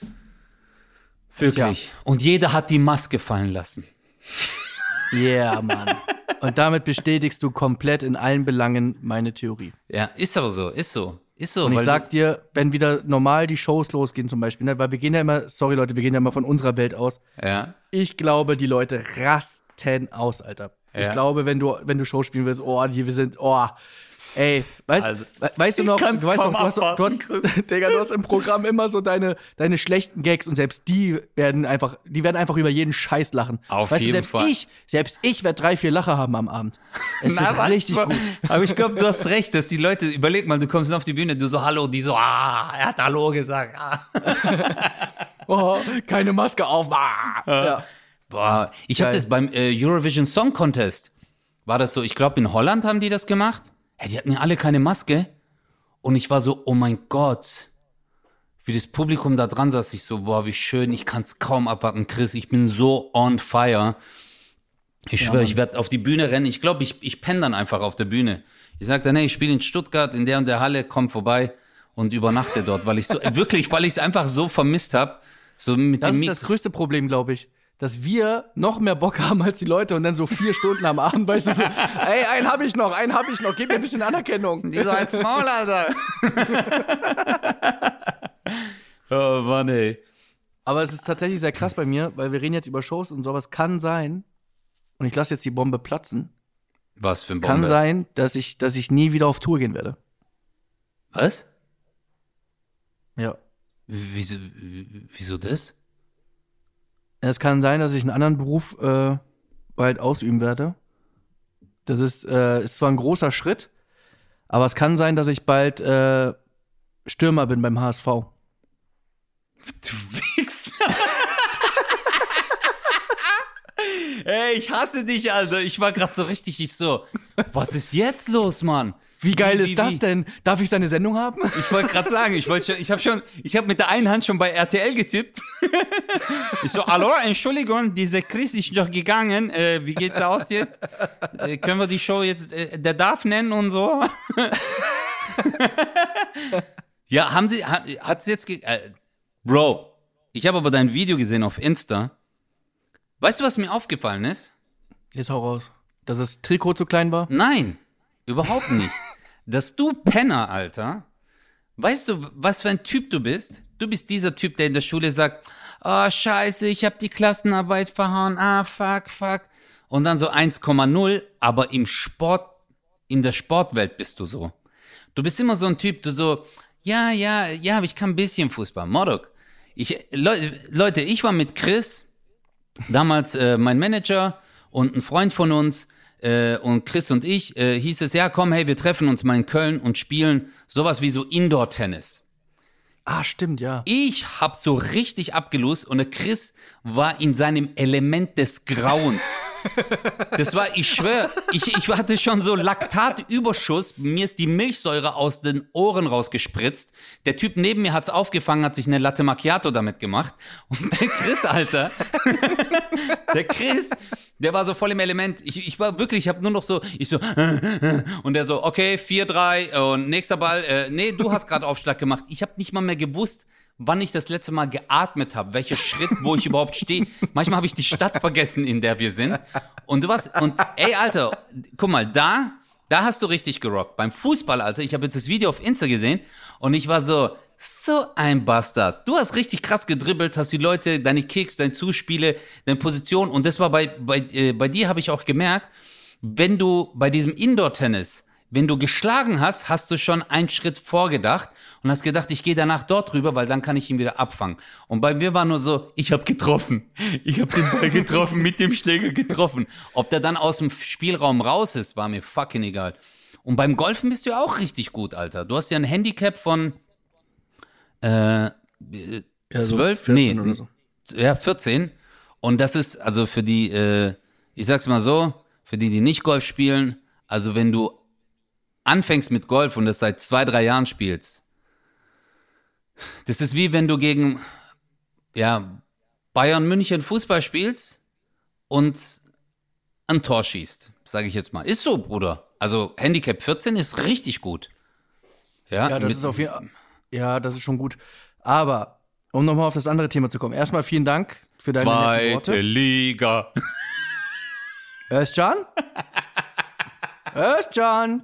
[SPEAKER 2] Wirklich. Und jeder hat die Maske fallen lassen. (laughs)
[SPEAKER 4] Yeah, Mann. Und damit bestätigst du komplett in allen Belangen meine Theorie.
[SPEAKER 2] Ja, ist aber so, ist so. Ist so.
[SPEAKER 4] Und ich sag dir, wenn wieder normal die Shows losgehen zum Beispiel, ne, weil wir gehen ja immer, sorry Leute, wir gehen ja immer von unserer Welt aus.
[SPEAKER 2] ja.
[SPEAKER 4] Ich glaube, die Leute rasten aus, Alter. Ich
[SPEAKER 2] Ja.
[SPEAKER 4] glaube, wenn du, wenn du Show spielen willst, oh, hier, wir sind, oh, ey, weißt,
[SPEAKER 2] Also,
[SPEAKER 4] we- weißt du noch, du weißt noch, du hast, du hast, (laughs) Digga, du hast im Programm immer so deine, deine schlechten Gags und selbst die werden einfach, die werden einfach über jeden Scheiß lachen.
[SPEAKER 2] Auf
[SPEAKER 4] weißt
[SPEAKER 2] jeden
[SPEAKER 4] du, selbst
[SPEAKER 2] Fall.
[SPEAKER 4] ich, selbst ich werde drei, vier Lacher haben am Abend. Es (laughs)
[SPEAKER 2] Na,
[SPEAKER 4] wird richtig gut.
[SPEAKER 2] Aber ich glaube, du hast recht, dass die Leute, überleg mal, du kommst auf die Bühne, du so Hallo, die so, ah, er hat Hallo gesagt. Ah. (laughs)
[SPEAKER 4] Oh, keine Maske auf. Ah. Ja.
[SPEAKER 2] Boah, ich habe das beim äh, Eurovision Song Contest. War das so? Ich glaube, in Holland haben die das gemacht. Hey, die hatten ja alle keine Maske. Und ich war so, oh mein Gott. Wie das Publikum da dran saß, ich so, boah, wie schön, ich kann es kaum abwarten, Chris. Ich bin so on fire. Ich schwöre, ich werde auf die Bühne rennen. Ich glaube, ich, ich penne dann einfach auf der Bühne. Ich sage dann, hey, ich spiele in Stuttgart, in der und der Halle, komm vorbei und übernachte dort, weil ich so, wirklich, weil ich es einfach so vermisst habe. So mit
[SPEAKER 4] Das
[SPEAKER 2] dem
[SPEAKER 4] ist das größte Problem, glaube ich. Dass wir noch mehr Bock haben als die Leute und dann so vier Stunden am Abend, weißt du, so, (laughs) ey, einen hab ich noch, einen hab ich noch, gib mir ein bisschen Anerkennung.
[SPEAKER 2] Die so als Maul, Alter. (laughs) oh Mann, ey.
[SPEAKER 4] Aber es ist tatsächlich sehr krass bei mir, weil wir reden jetzt über Shows und sowas kann sein, und ich lasse jetzt die Bombe platzen,
[SPEAKER 2] Was für ein
[SPEAKER 4] kann
[SPEAKER 2] Bombe.
[SPEAKER 4] sein, dass ich, dass ich nie wieder auf Tour gehen werde.
[SPEAKER 2] Was?
[SPEAKER 4] Ja.
[SPEAKER 2] Wieso, wieso das?
[SPEAKER 4] Es kann sein, dass ich einen anderen Beruf äh, bald ausüben werde. Das ist, äh, ist zwar ein großer Schritt, aber es kann sein, dass ich bald äh, Stürmer bin beim HSV.
[SPEAKER 2] Du Wichser. (laughs) Ey, ich hasse dich, Alter. Ich war gerade so richtig, ich so, was ist jetzt los, Mann?
[SPEAKER 4] Wie geil
[SPEAKER 2] Wie,
[SPEAKER 4] ist
[SPEAKER 2] wie,
[SPEAKER 4] das
[SPEAKER 2] wie?
[SPEAKER 4] denn? Darf ich seine Sendung haben?
[SPEAKER 2] Ich wollte gerade sagen, ich wollte, ich habe schon, ich habe mit der einen Hand schon bei RTL getippt. (laughs) Ich so, hallo, Entschuldigung, dieser Chris ist doch gegangen. Äh, wie geht's aus jetzt? Äh, können wir die Show jetzt, äh, der darf nennen und so? (laughs) ja, haben Sie, ha, hat's jetzt, äh, Bro, ich habe aber dein Video gesehen auf Insta. Weißt du, was mir aufgefallen ist?
[SPEAKER 4] Jetzt hau raus. Dass das Trikot zu klein war?
[SPEAKER 2] Nein, überhaupt nicht. Dass du Penner, Alter, weißt du, was für ein Typ du bist? Du bist dieser Typ, der in der Schule sagt, oh, scheiße, ich habe die Klassenarbeit verhauen, ah, fuck, fuck. Und dann so 1,0, aber im Sport, in der Sportwelt bist du so. Du bist immer so ein Typ, du so, ja, ja, ja, aber ich kann ein bisschen Fußball. Modok. Ich, Leu- Leute, ich war mit Chris, damals äh, mein Manager und ein Freund von uns äh, und Chris und ich, äh, hieß es, ja komm, hey, wir treffen uns mal in Köln und spielen sowas wie so Indoor-Tennis.
[SPEAKER 4] Ah, stimmt, ja.
[SPEAKER 2] Ich hab so richtig abgelost und der Chris war in seinem Element des Grauens. Das war, ich schwör, ich, ich hatte schon so Laktatüberschuss. Mir ist die Milchsäure aus den Ohren rausgespritzt. Der Typ neben mir hat's aufgefangen, hat sich eine Latte Macchiato damit gemacht. Und der Chris, Alter, (laughs) der Chris, der war so voll im Element. Ich, ich war wirklich, ich habe nur noch so, ich so, und der so, okay, 4-3 und nächster Ball. Äh, nee, du hast gerade Aufschlag gemacht. Ich habe nicht mal mehr gewusst, wann ich das letzte Mal geatmet habe, welcher Schritt, wo ich überhaupt stehe. Manchmal habe ich die Stadt vergessen, in der wir sind. Und du warst, und ey, Alter, guck mal, da, da hast du richtig gerockt. Beim Fußball, Alter, ich habe jetzt das Video auf Insta gesehen und ich war so, so ein Bastard. Du hast richtig krass gedribbelt, hast die Leute, deine Kicks, deine Zuspiele, deine Position. Und das war bei, bei, äh, bei dir, habe ich auch gemerkt, wenn du bei diesem Indoor-Tennis, wenn du geschlagen hast, hast du schon einen Schritt vorgedacht und hast gedacht, ich gehe danach dort rüber, weil dann kann ich ihn wieder abfangen. Und bei mir war nur so, ich habe getroffen. Ich habe den Ball getroffen, mit dem Schläger getroffen. Ob der dann aus dem Spielraum raus ist, war mir fucking egal. Und beim Golfen bist du ja auch richtig gut, Alter. Du hast ja ein Handicap von äh, äh,
[SPEAKER 4] so
[SPEAKER 2] 12,
[SPEAKER 4] 14
[SPEAKER 2] nee,
[SPEAKER 4] oder so.
[SPEAKER 2] ja, 14. Und das ist, also für die, äh, ich sag's mal so, für die, die nicht Golf spielen, also wenn du anfängst mit Golf und das seit zwei, drei Jahren spielst, das ist wie wenn du gegen, ja, Bayern München Fußball spielst und ein Tor schießt, sage ich jetzt mal. Ist so, Bruder. Also Handicap 14 ist richtig gut. Ja,
[SPEAKER 4] Ja, das ist auf jeden Fall. Ja, das ist schon gut. Aber, um nochmal auf das andere Thema zu kommen. Erstmal vielen Dank für deine
[SPEAKER 2] Zweite
[SPEAKER 4] Worte.
[SPEAKER 2] Liga.
[SPEAKER 4] Özcan? (laughs) Özcan!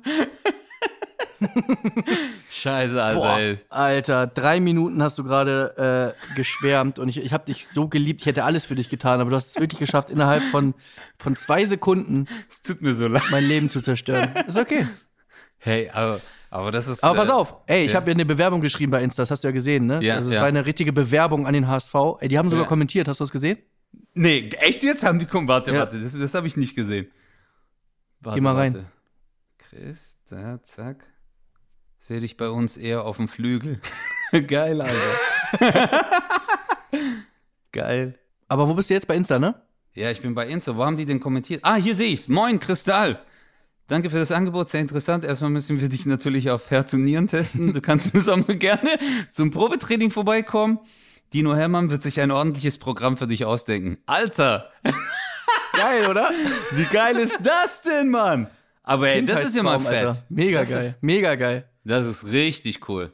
[SPEAKER 2] Scheiße, Alter.
[SPEAKER 4] Boah,
[SPEAKER 2] ey.
[SPEAKER 4] Alter, drei Minuten hast du gerade äh, geschwärmt und ich, ich habe dich so geliebt. Ich hätte alles für dich getan, aber du hast es wirklich geschafft, innerhalb von, von zwei Sekunden
[SPEAKER 2] Es tut mir so leid.
[SPEAKER 4] mein Leben zu zerstören. Ist okay.
[SPEAKER 2] Hey, aber, aber das ist.
[SPEAKER 4] Aber pass
[SPEAKER 2] äh,
[SPEAKER 4] auf, ey, ich
[SPEAKER 2] ja.
[SPEAKER 4] habe ja eine Bewerbung geschrieben bei Insta, das hast du ja gesehen, ne?
[SPEAKER 2] Ja,
[SPEAKER 4] also es
[SPEAKER 2] ja.
[SPEAKER 4] war eine richtige Bewerbung an den HSV. Ey, die haben sogar
[SPEAKER 2] Ja.
[SPEAKER 4] kommentiert, hast du das gesehen?
[SPEAKER 2] Nee, echt jetzt haben die kommen. Warte,
[SPEAKER 4] Ja.
[SPEAKER 2] warte, das, das habe ich nicht gesehen. Warte,
[SPEAKER 4] Geh mal rein.
[SPEAKER 2] warte. Chris, da, zack. Sehe dich bei uns eher auf dem Flügel. (laughs) Geil, Alter. (laughs) Geil.
[SPEAKER 4] Aber wo bist du jetzt bei Insta, ne?
[SPEAKER 2] Ja, ich bin bei Insta. Wo haben die denn kommentiert? Ah, hier sehe ich's. Moin, Kristall. Danke für das Angebot, sehr interessant. Erstmal müssen wir dich natürlich auf Herz und Nieren testen. Du kannst im Sommer (laughs) gerne zum Probetraining vorbeikommen. Dino Hermann wird sich ein ordentliches Programm für dich ausdenken. Alter,
[SPEAKER 4] Geil, oder?
[SPEAKER 2] wie geil ist das denn, Mann? Aber ey, das ist ja mal fett.
[SPEAKER 4] Alter. Mega
[SPEAKER 2] das
[SPEAKER 4] geil,
[SPEAKER 2] Ist,
[SPEAKER 4] mega geil.
[SPEAKER 2] das ist richtig cool.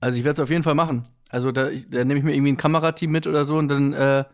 [SPEAKER 4] Also ich werde es auf jeden Fall machen. Also da, ich- da nehme ich mir irgendwie ein Kamerateam mit oder so und dann äh,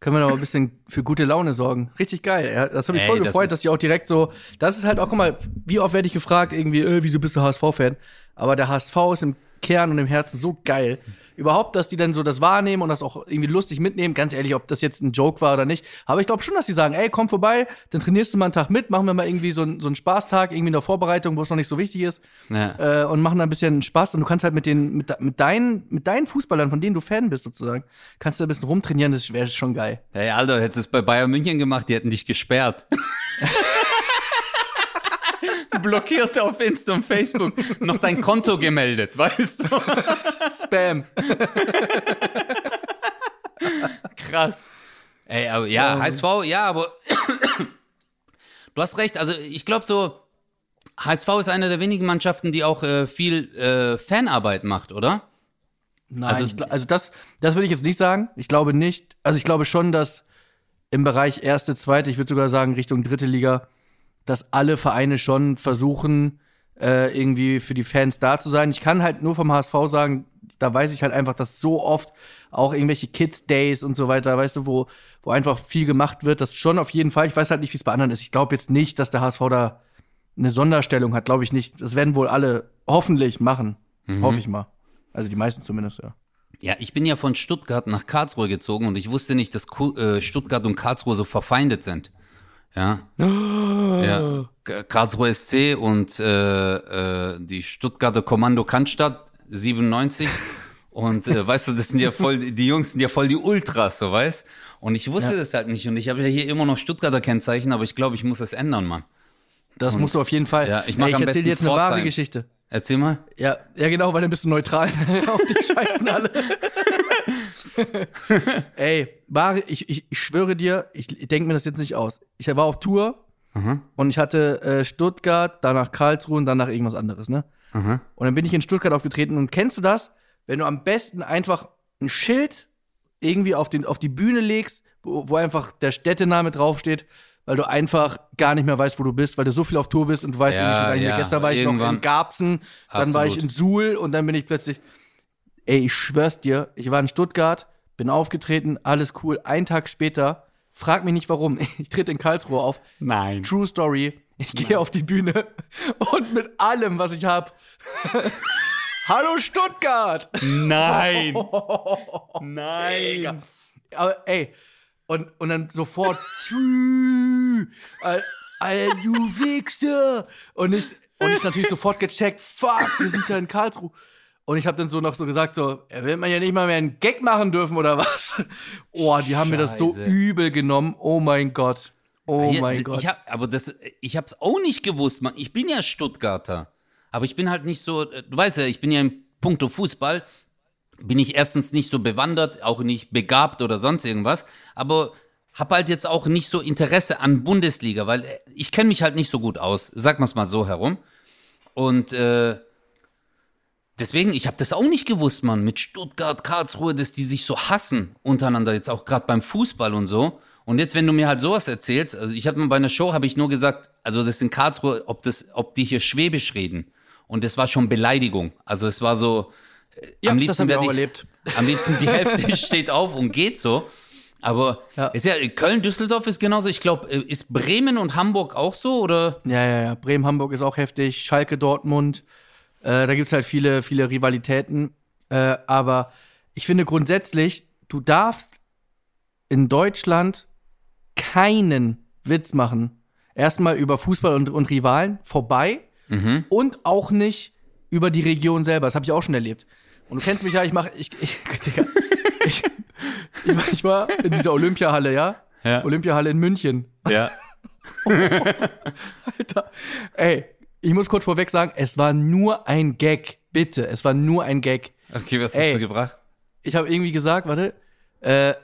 [SPEAKER 4] können wir noch ein bisschen für gute Laune sorgen. Richtig geil. Ja, das hat mich
[SPEAKER 2] Ey,
[SPEAKER 4] voll
[SPEAKER 2] das
[SPEAKER 4] gefreut, dass die auch direkt so. Das ist halt auch, guck mal, wie oft werde ich gefragt, irgendwie, äh, wieso bist du HSV-Fan? Aber der HSV ist im Kern und im Herzen so geil. Überhaupt, dass die dann so das wahrnehmen und das auch irgendwie lustig mitnehmen. Ganz ehrlich, ob das jetzt ein Joke war oder nicht. Aber ich glaube schon, dass die sagen, ey, komm vorbei, dann trainierst du mal einen Tag mit, machen wir mal irgendwie so, einen- so einen Spaßtag, irgendwie in der Vorbereitung, wo es noch nicht so wichtig ist
[SPEAKER 2] Ja.
[SPEAKER 4] äh, und machen da ein bisschen Spaß und du kannst halt mit den mit, mit deinen mit deinen Fußballern, von denen du Fan bist sozusagen, kannst du ein bisschen rumtrainieren, das wäre schon geil.
[SPEAKER 2] Hey, Alter, hättest du es bei Bayern München gemacht, die hätten dich gesperrt. (laughs) blockiert auf Insta und Facebook, noch dein Konto gemeldet, weißt du?
[SPEAKER 4] Spam.
[SPEAKER 2] Krass. Ey, aber ja, HSV, ja, aber (coughs) du hast recht. Also ich glaube so, HSV ist eine der wenigen Mannschaften, die auch äh, viel äh, Fanarbeit macht, oder?
[SPEAKER 4] Nein,
[SPEAKER 2] Also-
[SPEAKER 4] ich, also das, das würde ich jetzt nicht sagen. Ich glaube nicht. Also ich glaube schon, dass im Bereich erste, zweite, ich würde sogar sagen Richtung dritte Liga, dass alle Vereine schon versuchen, äh, irgendwie für die Fans da zu sein. Ich kann halt nur vom HSV sagen, da weiß ich halt einfach, dass so oft auch irgendwelche Kids Days und so weiter, weißt du, wo, wo einfach viel gemacht wird. Das schon auf jeden Fall. Ich weiß halt nicht, wie es bei anderen ist. Ich glaube jetzt nicht, dass der HSV da eine Sonderstellung hat, glaube ich nicht. Das werden wohl alle hoffentlich machen. Hoffe ich mal. Also die meisten zumindest, ja.
[SPEAKER 2] Ja, ich bin ja von Stuttgart nach Karlsruhe gezogen und ich wusste nicht, dass äh, Stuttgart und Karlsruhe so verfeindet sind. Ja. ja. K- Karlsruhe SC und äh, äh, die Stuttgarter Kommando Cannstatt 97. (laughs) und äh, weißt du, das sind ja voll, die Jungs sind ja voll die Ultras, so weißt Und ich wusste das halt nicht. Und ich habe ja hier immer noch Stuttgarter Kennzeichen, aber ich glaube, ich muss das ändern, Mann.
[SPEAKER 4] Das musst du auf jeden Fall.
[SPEAKER 2] Ja, ich mach
[SPEAKER 4] Ey,
[SPEAKER 2] am
[SPEAKER 4] ich erzähl
[SPEAKER 2] besten
[SPEAKER 4] dir jetzt eine wahre. Geschichte.
[SPEAKER 2] Erzähl mal.
[SPEAKER 4] Ja, ja, genau, weil dann bist du neutral. (laughs) auf die scheißen alle. (laughs) Ey, wahre, ich, ich, ich schwöre dir, ich, denke mir das jetzt nicht aus. Ich war auf Tour und ich hatte äh, Stuttgart, danach Karlsruhe und danach irgendwas anderes, ne? Und dann bin ich in Stuttgart aufgetreten und kennst du das, wenn du am besten einfach ein Schild irgendwie auf, den, auf die Bühne legst, wo, wo einfach der Städtename draufsteht, weil du einfach gar nicht mehr weißt, wo du bist, weil du so viel auf Tour bist und du weißt
[SPEAKER 2] Ja,
[SPEAKER 4] schon gar nicht mehr.
[SPEAKER 2] ja,
[SPEAKER 4] Gestern war ich noch
[SPEAKER 2] irgendwann.
[SPEAKER 4] in Garbsen, dann war ich in
[SPEAKER 2] Absolut.
[SPEAKER 4] Suhl und dann bin ich plötzlich, ey, ich schwör's dir, ich war in Stuttgart, bin aufgetreten, alles cool. Einen Tag später, frag mich nicht warum, (laughs) ich trete in Karlsruhe auf.
[SPEAKER 2] Nein.
[SPEAKER 4] True Story. Ich gehe auf die Bühne (laughs) und mit allem, was ich hab. (laughs) Hallo Stuttgart!
[SPEAKER 2] Nein. Nein.
[SPEAKER 4] Aber ey, und, und dann sofort, all, all du Wichser! Und ich, und ich natürlich sofort gecheckt, fuck, wir sind ja in Karlsruhe. Und ich habe dann so noch so gesagt, so, er will man ja nicht mal mehr einen Gag machen dürfen oder was? (laughs) Oh, die haben mir das so übel genommen. Oh mein Gott. Oh
[SPEAKER 2] Hier,
[SPEAKER 4] mein
[SPEAKER 2] ich
[SPEAKER 4] Gott.
[SPEAKER 2] Hab, aber das, ich hab's auch nicht gewusst. Ich bin ja Stuttgarter. Aber ich bin halt nicht so, äh, du weißt ja, ich bin ja im Punkto Fußball, bin ich erstens nicht so bewandert, auch nicht begabt oder sonst irgendwas. Aber hab halt jetzt auch nicht so Interesse an Bundesliga, weil äh, ich kenne mich halt nicht so gut aus. Sag mal's mal so herum. Und äh, deswegen, ich habe das auch nicht gewusst, Mann, mit Stuttgart, Karlsruhe, dass die sich so hassen untereinander, jetzt auch gerade beim Fußball und so. Und jetzt, wenn du mir halt sowas erzählst, also ich habe mal bei einer Show, habe ich nur gesagt, also das in Karlsruhe, ob das, ob die hier Schwäbisch reden. Und das war schon Beleidigung. Also es war so, äh,
[SPEAKER 4] Ja,
[SPEAKER 2] am
[SPEAKER 4] das
[SPEAKER 2] liebsten
[SPEAKER 4] hab ich
[SPEAKER 2] wär
[SPEAKER 4] auch
[SPEAKER 2] die,
[SPEAKER 4] erlebt. (laughs)
[SPEAKER 2] Am liebsten die Hälfte (laughs) steht auf und geht so. Aber
[SPEAKER 4] Ja.
[SPEAKER 2] ist ja, Köln-Düsseldorf ist genauso. Ich glaube, ist Bremen und Hamburg auch so oder?
[SPEAKER 4] Ja, ja, ja. Bremen, Hamburg ist auch heftig. Schalke, Dortmund. Äh, da gibt's halt viele, viele Rivalitäten. Äh, aber ich finde grundsätzlich, du darfst in Deutschland keinen Witz machen. Erstmal über Fußball und, und Rivalen vorbei und auch nicht über die Region selber. Das habe ich auch schon erlebt. Und du kennst mich ja, ich mache, ich, ich, (laughs) Digga, ich, ich, war- in dieser Olympiahalle, ja?
[SPEAKER 2] Ja.
[SPEAKER 4] Olympiahalle in München.
[SPEAKER 2] Ja. (laughs)
[SPEAKER 4] Alter. Ey, ich muss kurz vorweg sagen, es war nur ein Gag. Bitte, es war nur ein Gag.
[SPEAKER 2] Okay, was
[SPEAKER 4] Ey.
[SPEAKER 2] hast du gebracht?
[SPEAKER 4] Ich habe irgendwie gesagt, warte, äh,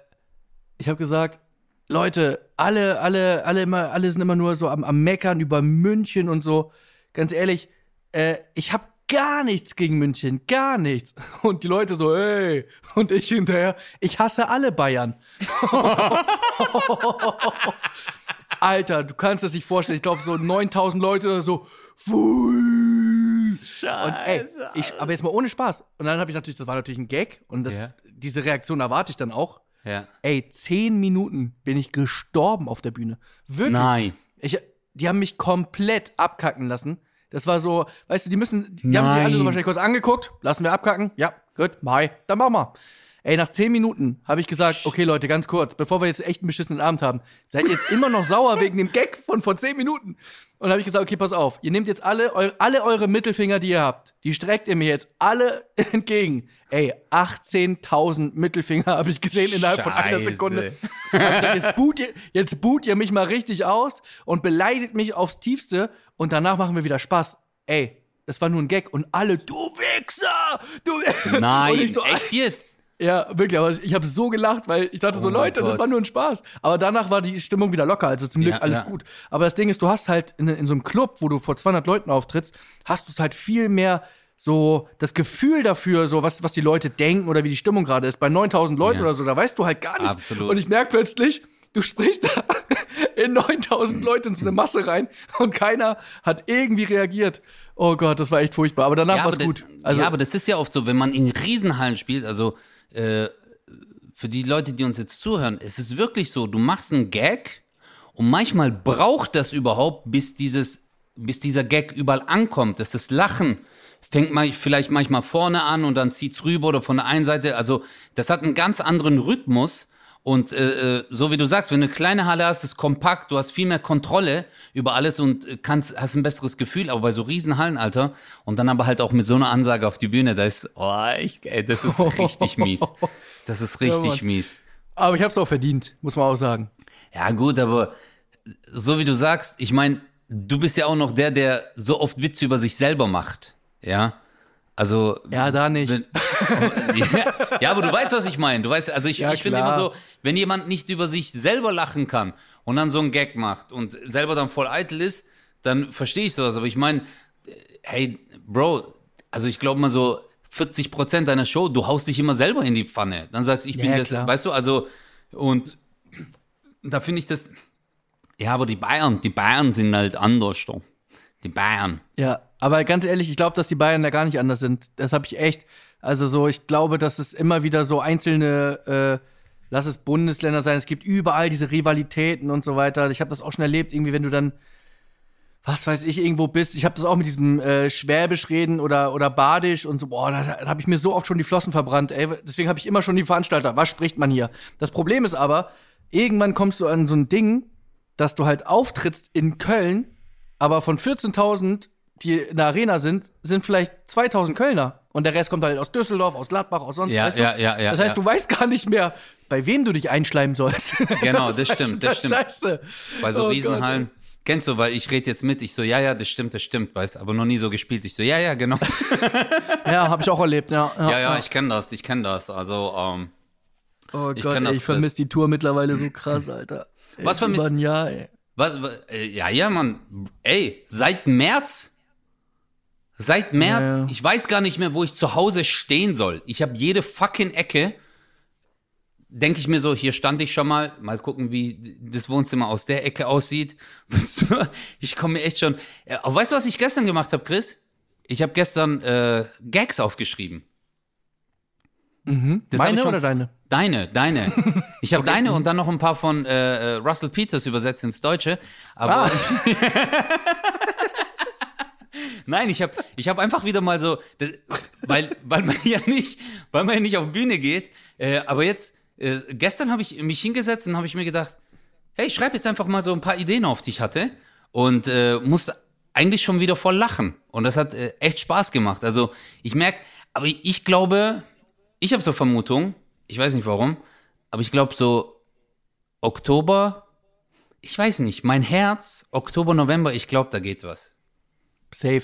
[SPEAKER 4] ich habe gesagt, Leute, alle, alle, alle immer, alle sind immer nur so am, am Meckern über München und so. Ganz ehrlich, äh, ich habe gar nichts gegen München, gar nichts. (laughs) Und die Leute so, ey, und ich hinterher, ich hasse alle Bayern. (laughs) Alter, du kannst es nicht vorstellen. Ich glaube, so 9000 Leute oder so. Pfui. Und ey, ich, aber jetzt mal ohne Spaß. Und dann habe ich natürlich, das war natürlich ein Gag. Und das,
[SPEAKER 2] Ja.
[SPEAKER 4] diese Reaktion erwarte ich dann auch.
[SPEAKER 2] Ja.
[SPEAKER 4] Ey, zehn Minuten bin ich gestorben auf der Bühne. Wirklich.
[SPEAKER 2] Nein.
[SPEAKER 4] Ich, die haben mich komplett abkacken lassen. Das war so, weißt du, die müssen, die haben sich alle so
[SPEAKER 2] Nein.
[SPEAKER 4] wahrscheinlich kurz angeguckt. Lassen wir abkacken? Ja, gut, bye. Dann machen wir. Ey, nach zehn Minuten habe ich gesagt, okay Leute, ganz kurz, bevor wir jetzt echt einen beschissenen Abend haben, seid ihr jetzt immer noch sauer (laughs) wegen dem Gag von vor zehn Minuten? Und habe ich gesagt, okay, pass auf, ihr nehmt jetzt alle, eu alle eure Mittelfinger, die ihr habt, die streckt ihr mir jetzt alle (laughs) entgegen. Ey, 18.000 Mittelfinger habe ich gesehen innerhalb von einer
[SPEAKER 2] Scheiße.
[SPEAKER 4] Sekunde. Gesagt, jetzt, boot ihr, jetzt boot ihr mich mal richtig aus und beleidigt mich aufs Tiefste und danach machen wir wieder Spaß. Ey, das war nur ein Gag und alle, du Wichser! Du (laughs)
[SPEAKER 2] Nein,
[SPEAKER 4] ich so,
[SPEAKER 2] echt jetzt?
[SPEAKER 4] Ja, wirklich, aber ich habe so gelacht, weil ich dachte so,
[SPEAKER 2] Oh mein
[SPEAKER 4] Leute, das
[SPEAKER 2] Gott.
[SPEAKER 4] war nur ein Spaß. Aber danach war die Stimmung wieder locker, also zum Glück
[SPEAKER 2] Ja,
[SPEAKER 4] alles
[SPEAKER 2] ja.
[SPEAKER 4] gut. Aber das Ding ist, du hast halt in, in so einem Club, wo du vor 200 Leuten auftrittst, hast du es halt viel mehr so das Gefühl dafür, so was, was die Leute denken oder wie die Stimmung gerade ist. Bei 9000 Leuten
[SPEAKER 2] Ja.
[SPEAKER 4] oder so, da weißt du halt gar nicht.
[SPEAKER 2] Absolut.
[SPEAKER 4] Und ich merke plötzlich, du sprichst da (laughs) in 9000 Leute in so eine Masse rein und keiner hat irgendwie reagiert. Oh Gott, das war echt furchtbar. Aber danach war es gut. Also,
[SPEAKER 2] ja, aber das ist ja oft so, wenn man in Riesenhallen spielt, also äh, für die Leute, die uns jetzt zuhören, es ist wirklich so, du machst einen Gag und manchmal braucht das überhaupt, bis dieses, bis dieser Gag überall ankommt, dass das Lachen fängt mal vielleicht manchmal vorne an und dann zieht's rüber oder von der einen Seite. Also das hat einen ganz anderen Rhythmus. Und äh, äh, so wie du sagst, wenn du eine kleine Halle hast, ist kompakt, du hast viel mehr Kontrolle über alles und äh, kannst, hast ein besseres Gefühl, aber bei so Riesenhallen, Alter, und dann aber halt auch mit so einer Ansage auf die Bühne, da ist, oh, ich, ey, das ist richtig (laughs) mies. Das ist richtig
[SPEAKER 4] Mann.
[SPEAKER 2] mies.
[SPEAKER 4] aber ich habe es auch verdient, muss man auch sagen.
[SPEAKER 2] Ja, gut, aber so wie du sagst, ich meine, du bist ja auch noch der, der so oft Witze über sich selber macht. Ja. Also.
[SPEAKER 4] Ja, da nicht.
[SPEAKER 2] Wenn, ja, (laughs) ja, aber du weißt, was ich meine. Du weißt, also ich,
[SPEAKER 4] Ja,
[SPEAKER 2] ich finde immer so, wenn jemand nicht über sich selber lachen kann und dann so einen Gag macht und selber dann voll eitel ist, dann verstehe ich sowas. Aber ich meine, hey, Bro, also ich glaube mal so 40 Prozent deiner Show, du haust dich immer selber in die Pfanne. Dann sagst ich bin
[SPEAKER 4] Ja,
[SPEAKER 2] das,
[SPEAKER 4] klar.
[SPEAKER 2] weißt du, also und da finde ich das, ja, aber die Bayern, die Bayern sind halt anders, doch. Die Bayern.
[SPEAKER 4] Ja, aber ganz ehrlich, ich glaube, dass die Bayern da gar nicht anders sind. Das habe ich echt. Also so, ich glaube, dass es immer wieder so einzelne, äh, lass es Bundesländer sein, es gibt überall diese Rivalitäten und so weiter. Ich habe das auch schon erlebt, irgendwie, wenn du dann, was weiß ich, irgendwo bist. Ich habe das auch mit diesem äh, Schwäbisch reden oder, oder Badisch und so, boah, da, da habe ich mir so oft schon die Flossen verbrannt, ey. Deswegen habe ich immer schon die Veranstalter, was spricht man hier? Das Problem ist aber, irgendwann kommst du an so ein Ding, dass du halt auftrittst in Köln, aber von 14.000, die in der Arena sind, sind vielleicht 2.000 Kölner. Und der Rest kommt halt aus Düsseldorf, aus Gladbach, aus sonst
[SPEAKER 2] Ja,
[SPEAKER 4] weißt du?
[SPEAKER 2] ja, ja, ja,
[SPEAKER 4] Das heißt,
[SPEAKER 2] ja.
[SPEAKER 4] du weißt gar nicht mehr, bei wem du dich einschleimen sollst. (laughs)
[SPEAKER 2] Genau, das
[SPEAKER 4] ist
[SPEAKER 2] stimmt,
[SPEAKER 4] echt
[SPEAKER 2] das stimmt.
[SPEAKER 4] Scheiße.
[SPEAKER 2] Bei so
[SPEAKER 4] Oh
[SPEAKER 2] Riesenhallen. Kennst du, weil ich rede jetzt mit, ich so, ja, ja, das stimmt, das stimmt, weißt aber noch nie so gespielt. Ich so, ja, ja, genau.
[SPEAKER 4] Gott. (laughs) Ja, habe ich auch erlebt, ja.
[SPEAKER 2] Ja, ja, ich kenne das, ich kenne das. Also, ähm,
[SPEAKER 4] Oh
[SPEAKER 2] ich
[SPEAKER 4] Gott, ey,
[SPEAKER 2] das,
[SPEAKER 4] ich vermisse die Tour mittlerweile so krass, Alter.
[SPEAKER 2] Was vermisst-
[SPEAKER 4] Über ein Jahr, ey.
[SPEAKER 2] was, was, äh, ja, ja, Mann, ey, seit März, seit März,
[SPEAKER 4] Ja, ja.
[SPEAKER 2] ich weiß gar nicht mehr, wo ich zu Hause stehen soll. Ich habe jede fucking Ecke, denke ich mir so, hier stand ich schon mal, mal gucken, wie das Wohnzimmer aus der Ecke aussieht. (laughs) Ich komme mir echt schon. Äh, aber weißt du, was ich gestern gemacht habe, Chris? Ich habe gestern äh, Gags aufgeschrieben.
[SPEAKER 4] Mhm. Meine
[SPEAKER 2] schon-
[SPEAKER 4] oder deine?
[SPEAKER 2] Deine, deine. Ich habe (laughs) deine und dann noch ein paar von äh, äh, Russell Peters übersetzt ins Deutsche. Aber
[SPEAKER 4] Ah. (laughs)
[SPEAKER 2] ich, Nein, ich habe ich hab einfach wieder mal so, das, weil, weil man ja nicht, weil man ja nicht auf Bühne geht. Äh, aber jetzt, äh, gestern habe ich mich hingesetzt und habe ich mir gedacht, hey, ich schreib jetzt einfach mal so ein paar Ideen auf, die ich hatte. Und äh, musste eigentlich schon wieder voll lachen. Und das hat äh, echt Spaß gemacht. Also ich merke, aber ich glaube, ich habe so Vermutung, ich weiß nicht warum, aber ich glaube so Oktober, ich weiß nicht, mein Herz, Oktober, November, ich glaube, da geht was.
[SPEAKER 4] Safe.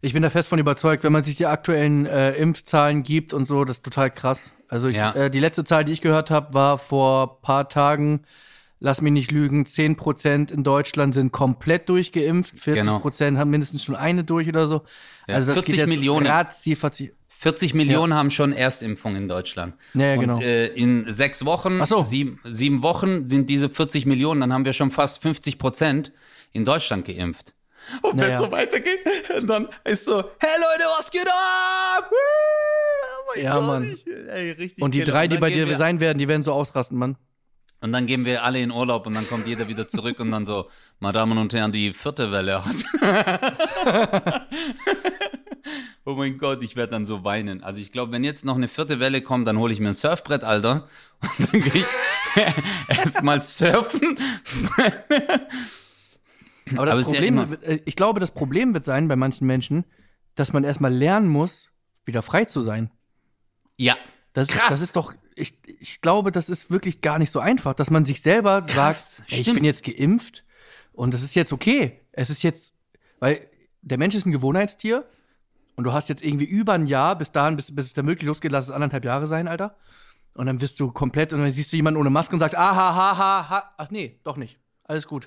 [SPEAKER 4] Ich bin da fest von überzeugt, wenn man sich die aktuellen äh, Impfzahlen gibt und so, das ist total krass. Also ich,
[SPEAKER 2] Ja.
[SPEAKER 4] äh, die letzte Zahl, die ich gehört habe, war vor paar Tagen, lass mich nicht lügen, 10% in Deutschland sind komplett durchgeimpft, 40% haben mindestens schon eine durch oder so.
[SPEAKER 2] Ja,
[SPEAKER 4] also das
[SPEAKER 2] 40
[SPEAKER 4] geht jetzt
[SPEAKER 2] Millionen.
[SPEAKER 4] Razzi, fazzi.
[SPEAKER 2] 40 Millionen haben schon Erstimpfung in Deutschland.
[SPEAKER 4] Ja, ja,
[SPEAKER 2] Und
[SPEAKER 4] genau.
[SPEAKER 2] äh, in sechs Wochen,
[SPEAKER 4] so.
[SPEAKER 2] sieben, sieben Wochen sind diese 40 Millionen, dann haben wir schon fast 50 Prozent in Deutschland geimpft. Und wenn es
[SPEAKER 4] Naja.
[SPEAKER 2] so weitergeht, (laughs) dann ist so, hey Leute, was geht ab? Oh mein
[SPEAKER 4] Ja,
[SPEAKER 2] Gott,
[SPEAKER 4] Mann.
[SPEAKER 2] ich- ey,
[SPEAKER 4] Und die drei, die
[SPEAKER 2] dann
[SPEAKER 4] bei dir
[SPEAKER 2] wir,
[SPEAKER 4] sein werden, die werden so ausrasten, Mann.
[SPEAKER 2] Und dann gehen wir alle in Urlaub und dann kommt jeder wieder zurück und dann so, meine Damen und Herren, die vierte Welle hat. Wobei (laughs) mein Gott, ich werde dann so weinen. Also ich glaube, wenn jetzt noch eine vierte Welle kommt, dann hole ich mir ein Surfbrett, Alter. Und dann gehe ich (laughs) erstmal surfen.
[SPEAKER 4] Aber das
[SPEAKER 2] Aber ja
[SPEAKER 4] Problem, wird- äh, ich glaube, das Problem wird sein bei manchen Menschen, dass man erstmal lernen muss, wieder frei zu sein.
[SPEAKER 2] Ja,
[SPEAKER 4] Das,
[SPEAKER 2] Krass.
[SPEAKER 4] das ist doch, ich, ich glaube, das ist wirklich gar nicht so einfach, dass man sich selber
[SPEAKER 2] Krass,
[SPEAKER 4] sagt, ey, ich bin jetzt geimpft und das ist jetzt okay. Es ist jetzt, weil der Mensch ist ein Gewohnheitstier und du hast jetzt irgendwie über ein Jahr, bis dahin, bis, bis es da wirklich losgeht, lass es anderthalb Jahre sein, Alter. Und dann wirst du komplett, und dann siehst du jemanden ohne Maske und sagst, ah, ha, ha, ha, ha. Ach nee, doch nicht. Alles gut.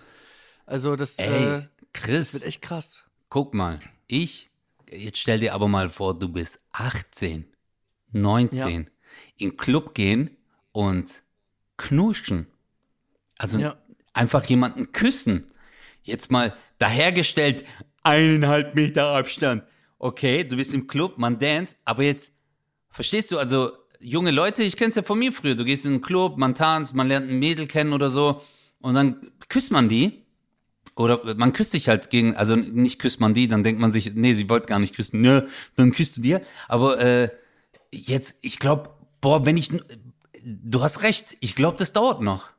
[SPEAKER 4] Also das
[SPEAKER 2] ey,
[SPEAKER 4] äh,
[SPEAKER 2] Chris,
[SPEAKER 4] wird echt krass.
[SPEAKER 2] guck mal, ich, jetzt stell dir aber mal vor, du bist 18, 19, in Club gehen und knuschen. Also
[SPEAKER 4] Ja.
[SPEAKER 2] einfach jemanden küssen. Jetzt mal dahergestellt, eineinhalb Meter Abstand. Okay, du bist im Club, man dance, aber jetzt, verstehst du, also junge Leute, ich kenn's ja von mir früher, du gehst in einen Club, man tanzt, man lernt ein Mädel kennen oder so und dann küsst man die oder man küsst sich halt gegen, also nicht küsst man die, dann denkt man sich, nee, sie wollte gar nicht küssen, nö, dann küsst du dir. Aber äh, jetzt, ich glaube, boah, wenn ich, du hast recht, ich glaube, das dauert noch.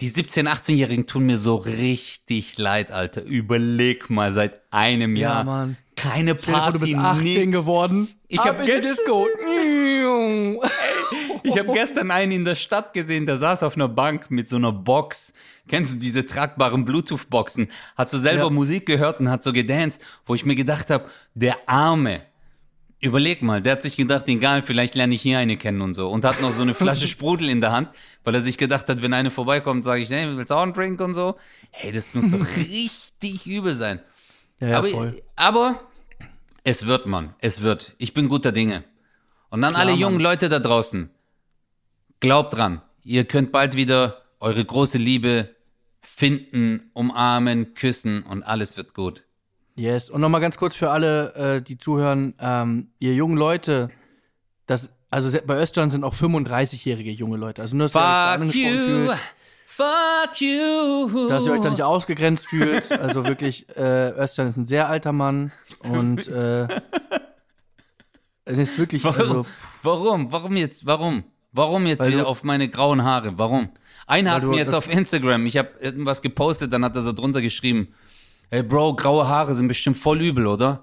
[SPEAKER 2] Die 17-, 18-Jährigen tun mir so richtig leid, Alter. Überleg mal, seit einem
[SPEAKER 4] Ja,
[SPEAKER 2] Jahr.
[SPEAKER 4] Mann.
[SPEAKER 2] Keine
[SPEAKER 4] Stell dir vor,
[SPEAKER 2] Party,
[SPEAKER 4] du bist 18
[SPEAKER 2] nix.
[SPEAKER 4] geworden.
[SPEAKER 2] Ich
[SPEAKER 4] Ab
[SPEAKER 2] hab
[SPEAKER 4] in die
[SPEAKER 2] ge-
[SPEAKER 4] Disco. (laughs)
[SPEAKER 2] Ich habe gestern einen in der Stadt gesehen, der saß auf einer Bank mit so einer Box. Kennst du diese tragbaren Bluetooth-Boxen? Hat so selber
[SPEAKER 4] Ja.
[SPEAKER 2] Musik gehört und hat so gedanced, wo ich mir gedacht habe, der Arme. Überleg mal, der hat sich gedacht, egal, vielleicht lerne ich hier eine kennen und so. Und hat noch so eine Flasche (laughs) Sprudel in der Hand, weil er sich gedacht hat, wenn eine vorbeikommt, sage ich, hey, willst du auch einen Drink und so? Hey, das muss doch (laughs) richtig übel sein.
[SPEAKER 4] Ja, ja,
[SPEAKER 2] aber,
[SPEAKER 4] voll.
[SPEAKER 2] aber es wird, Mann. Es wird. Ich bin guter Dinge. Und dann alle
[SPEAKER 4] Mann.
[SPEAKER 2] jungen Leute da draußen. Glaubt dran. Ihr könnt bald wieder eure große Liebe finden, umarmen, küssen und alles wird gut.
[SPEAKER 4] Yes. Und nochmal ganz kurz für alle, äh, die zuhören, ähm, ihr jungen Leute, das, also bei Östern sind auch 35-jährige junge Leute. Also nur, dass ihr
[SPEAKER 2] Fuck
[SPEAKER 4] angesprochen
[SPEAKER 2] you.
[SPEAKER 4] fühlt,
[SPEAKER 2] Fuck you.
[SPEAKER 4] dass ihr euch da nicht ausgegrenzt fühlt. Also wirklich, äh, Östern ist ein sehr alter Mann und äh, (laughs) es ist wirklich,
[SPEAKER 2] Warum?
[SPEAKER 4] also,
[SPEAKER 2] Warum? Warum jetzt? Warum? Warum jetzt
[SPEAKER 4] Weil
[SPEAKER 2] wieder auf meine grauen Haare? Warum? Einer hat mir jetzt
[SPEAKER 4] das-
[SPEAKER 2] auf Instagram, ich habe irgendwas gepostet, dann hat er so drunter geschrieben, hey Bro, graue Haare sind bestimmt voll übel, oder?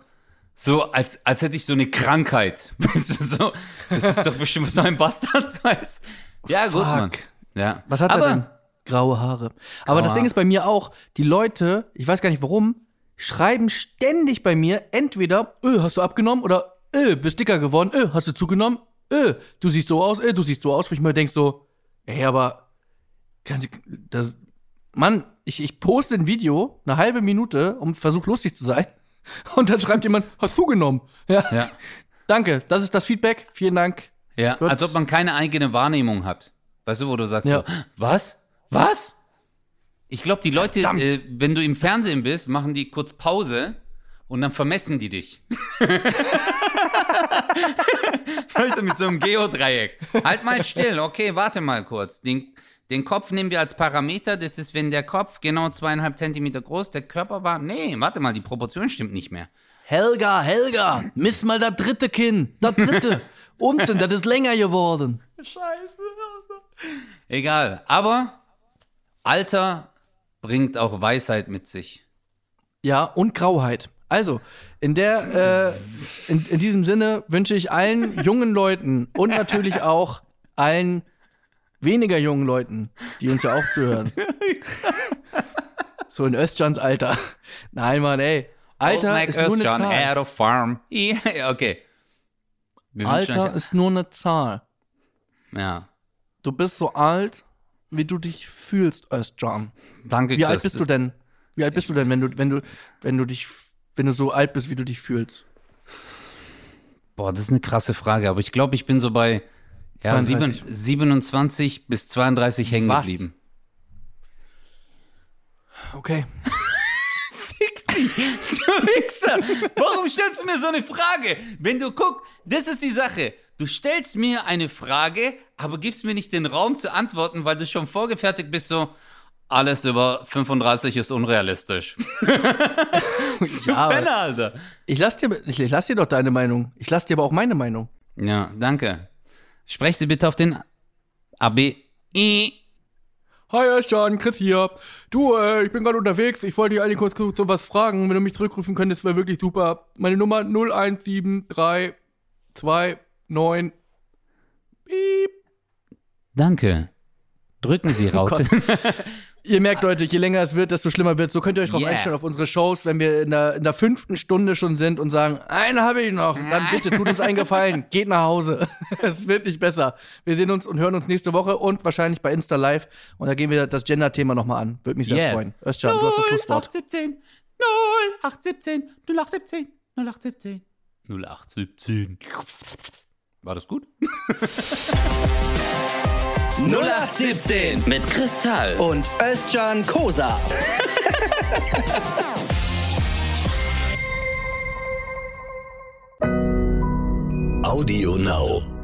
[SPEAKER 2] So, als, als hätte ich so eine Krankheit. (laughs) Weißt du, so, das ist doch bestimmt so ein Bastard, (laughs) weißt Ja, gut,
[SPEAKER 4] Fuck.
[SPEAKER 2] Mann. Ja.
[SPEAKER 4] was hat
[SPEAKER 2] Aber,
[SPEAKER 4] er denn? Graue Haare. Aber das
[SPEAKER 2] Haare.
[SPEAKER 4] Ding ist bei mir auch, die Leute, ich weiß gar nicht warum, schreiben ständig bei mir entweder, öh, hast du abgenommen oder öh, bist dicker geworden, öh, hast du zugenommen, öh, du siehst so aus, öh, du siehst so aus, wo ich mir denke so, ey, aber kann ich, das, Mann, ich, ich poste ein Video, eine halbe Minute, und versuche lustig zu sein. (laughs) Und dann schreibt jemand, hast du genommen? Ja.
[SPEAKER 2] Ja.
[SPEAKER 4] Danke, das ist das Feedback. Vielen Dank.
[SPEAKER 2] Ja,
[SPEAKER 4] Gut.
[SPEAKER 2] als ob man keine eigene Wahrnehmung hat. Weißt du, wo du sagst,
[SPEAKER 4] Ja.
[SPEAKER 2] so, was? Was? Ich glaube, die Leute, äh, wenn du im Fernsehen bist, machen die kurz Pause und dann vermessen die dich. (laughs) weißt du, mit so einem Geodreieck. Halt mal still, okay, warte mal kurz. Den, den Kopf nehmen wir als Parameter. Das ist, wenn der Kopf genau zweieinhalb Zentimeter groß, der Körper war. Nee, warte mal, die Proportion stimmt nicht mehr.
[SPEAKER 4] Helga, Helga, miss mal das dritte Kinn. Das dritte. (laughs) Unten, das ist länger geworden.
[SPEAKER 2] Egal. Aber Alter bringt auch Weisheit mit sich.
[SPEAKER 4] Ja, und Grauheit. Also, in der, äh, in, in diesem Sinne wünsche ich allen jungen Leuten und natürlich auch allen weniger jungen Leuten, die uns ja auch zuhören. so in Östjans Alter. Nein, Mann, ey. Alter
[SPEAKER 2] Old
[SPEAKER 4] ist nur eine Zahl.
[SPEAKER 2] Of Farm. (laughs) Ja, okay. Wir
[SPEAKER 4] Alter ist nur eine Zahl.
[SPEAKER 2] ja.
[SPEAKER 4] Du bist so alt, wie du dich fühlst, Östjan.
[SPEAKER 2] Danke,
[SPEAKER 4] Wie alt
[SPEAKER 2] Chris.
[SPEAKER 4] bist du denn? Wie alt bist du denn, wenn du, wenn du, wenn du dich, wenn du so alt bist, wie du dich fühlst?
[SPEAKER 2] Boah, das ist eine krasse Frage, aber ich glaube, ich bin so bei ja,
[SPEAKER 4] 32.
[SPEAKER 2] sieben, 27 bis 32 hängen
[SPEAKER 4] Was?
[SPEAKER 2] geblieben.
[SPEAKER 4] Okay.
[SPEAKER 2] Du Wichser! Warum stellst du mir so eine Frage? Wenn du guck, das ist die Sache. Du stellst mir eine Frage, aber gibst mir nicht den Raum zu antworten, weil du schon vorgefertigt bist, so, alles über 35 ist unrealistisch. (laughs) (laughs)
[SPEAKER 4] Ja,
[SPEAKER 2] Penner, Alter.
[SPEAKER 4] ich lass dir, ich, ich lass dir doch deine Meinung. Ich lass dir aber auch meine Meinung.
[SPEAKER 2] Ja, danke. Sprech Sie bitte auf den AB.
[SPEAKER 4] Hi, Özcan, Chris hier. Du, äh, ich bin gerade unterwegs. Ich wollte dich eigentlich kurz, kurz so was fragen. Wenn du mich zurückrufen könntest, wäre wirklich super. Meine Nummer 017329. Piep.
[SPEAKER 2] Danke. Drücken Sie (laughs) Raute.
[SPEAKER 4] Ihr merkt, Leute, je länger es wird, desto schlimmer wird. So könnt ihr euch drauf
[SPEAKER 2] Yeah.
[SPEAKER 4] einstellen auf unsere Shows, wenn wir in der, in der fünften Stunde schon sind und sagen, eine habe ich noch. Dann bitte tut uns einen Gefallen. (laughs) Geht nach Hause. (laughs) es wird nicht besser. Wir sehen uns und hören uns nächste Woche und wahrscheinlich bei Insta Live. Und da gehen wir das Gender-Thema nochmal an. Würde mich sehr
[SPEAKER 2] Yes.
[SPEAKER 4] freuen. Özcan, du hast das Schlusswort.
[SPEAKER 2] 0817 0817 0817 0817 0817. War das gut? (laughs)
[SPEAKER 3] 0817
[SPEAKER 1] Mit Kristall.
[SPEAKER 3] und Özcan Kosa.
[SPEAKER 1] Audio Now.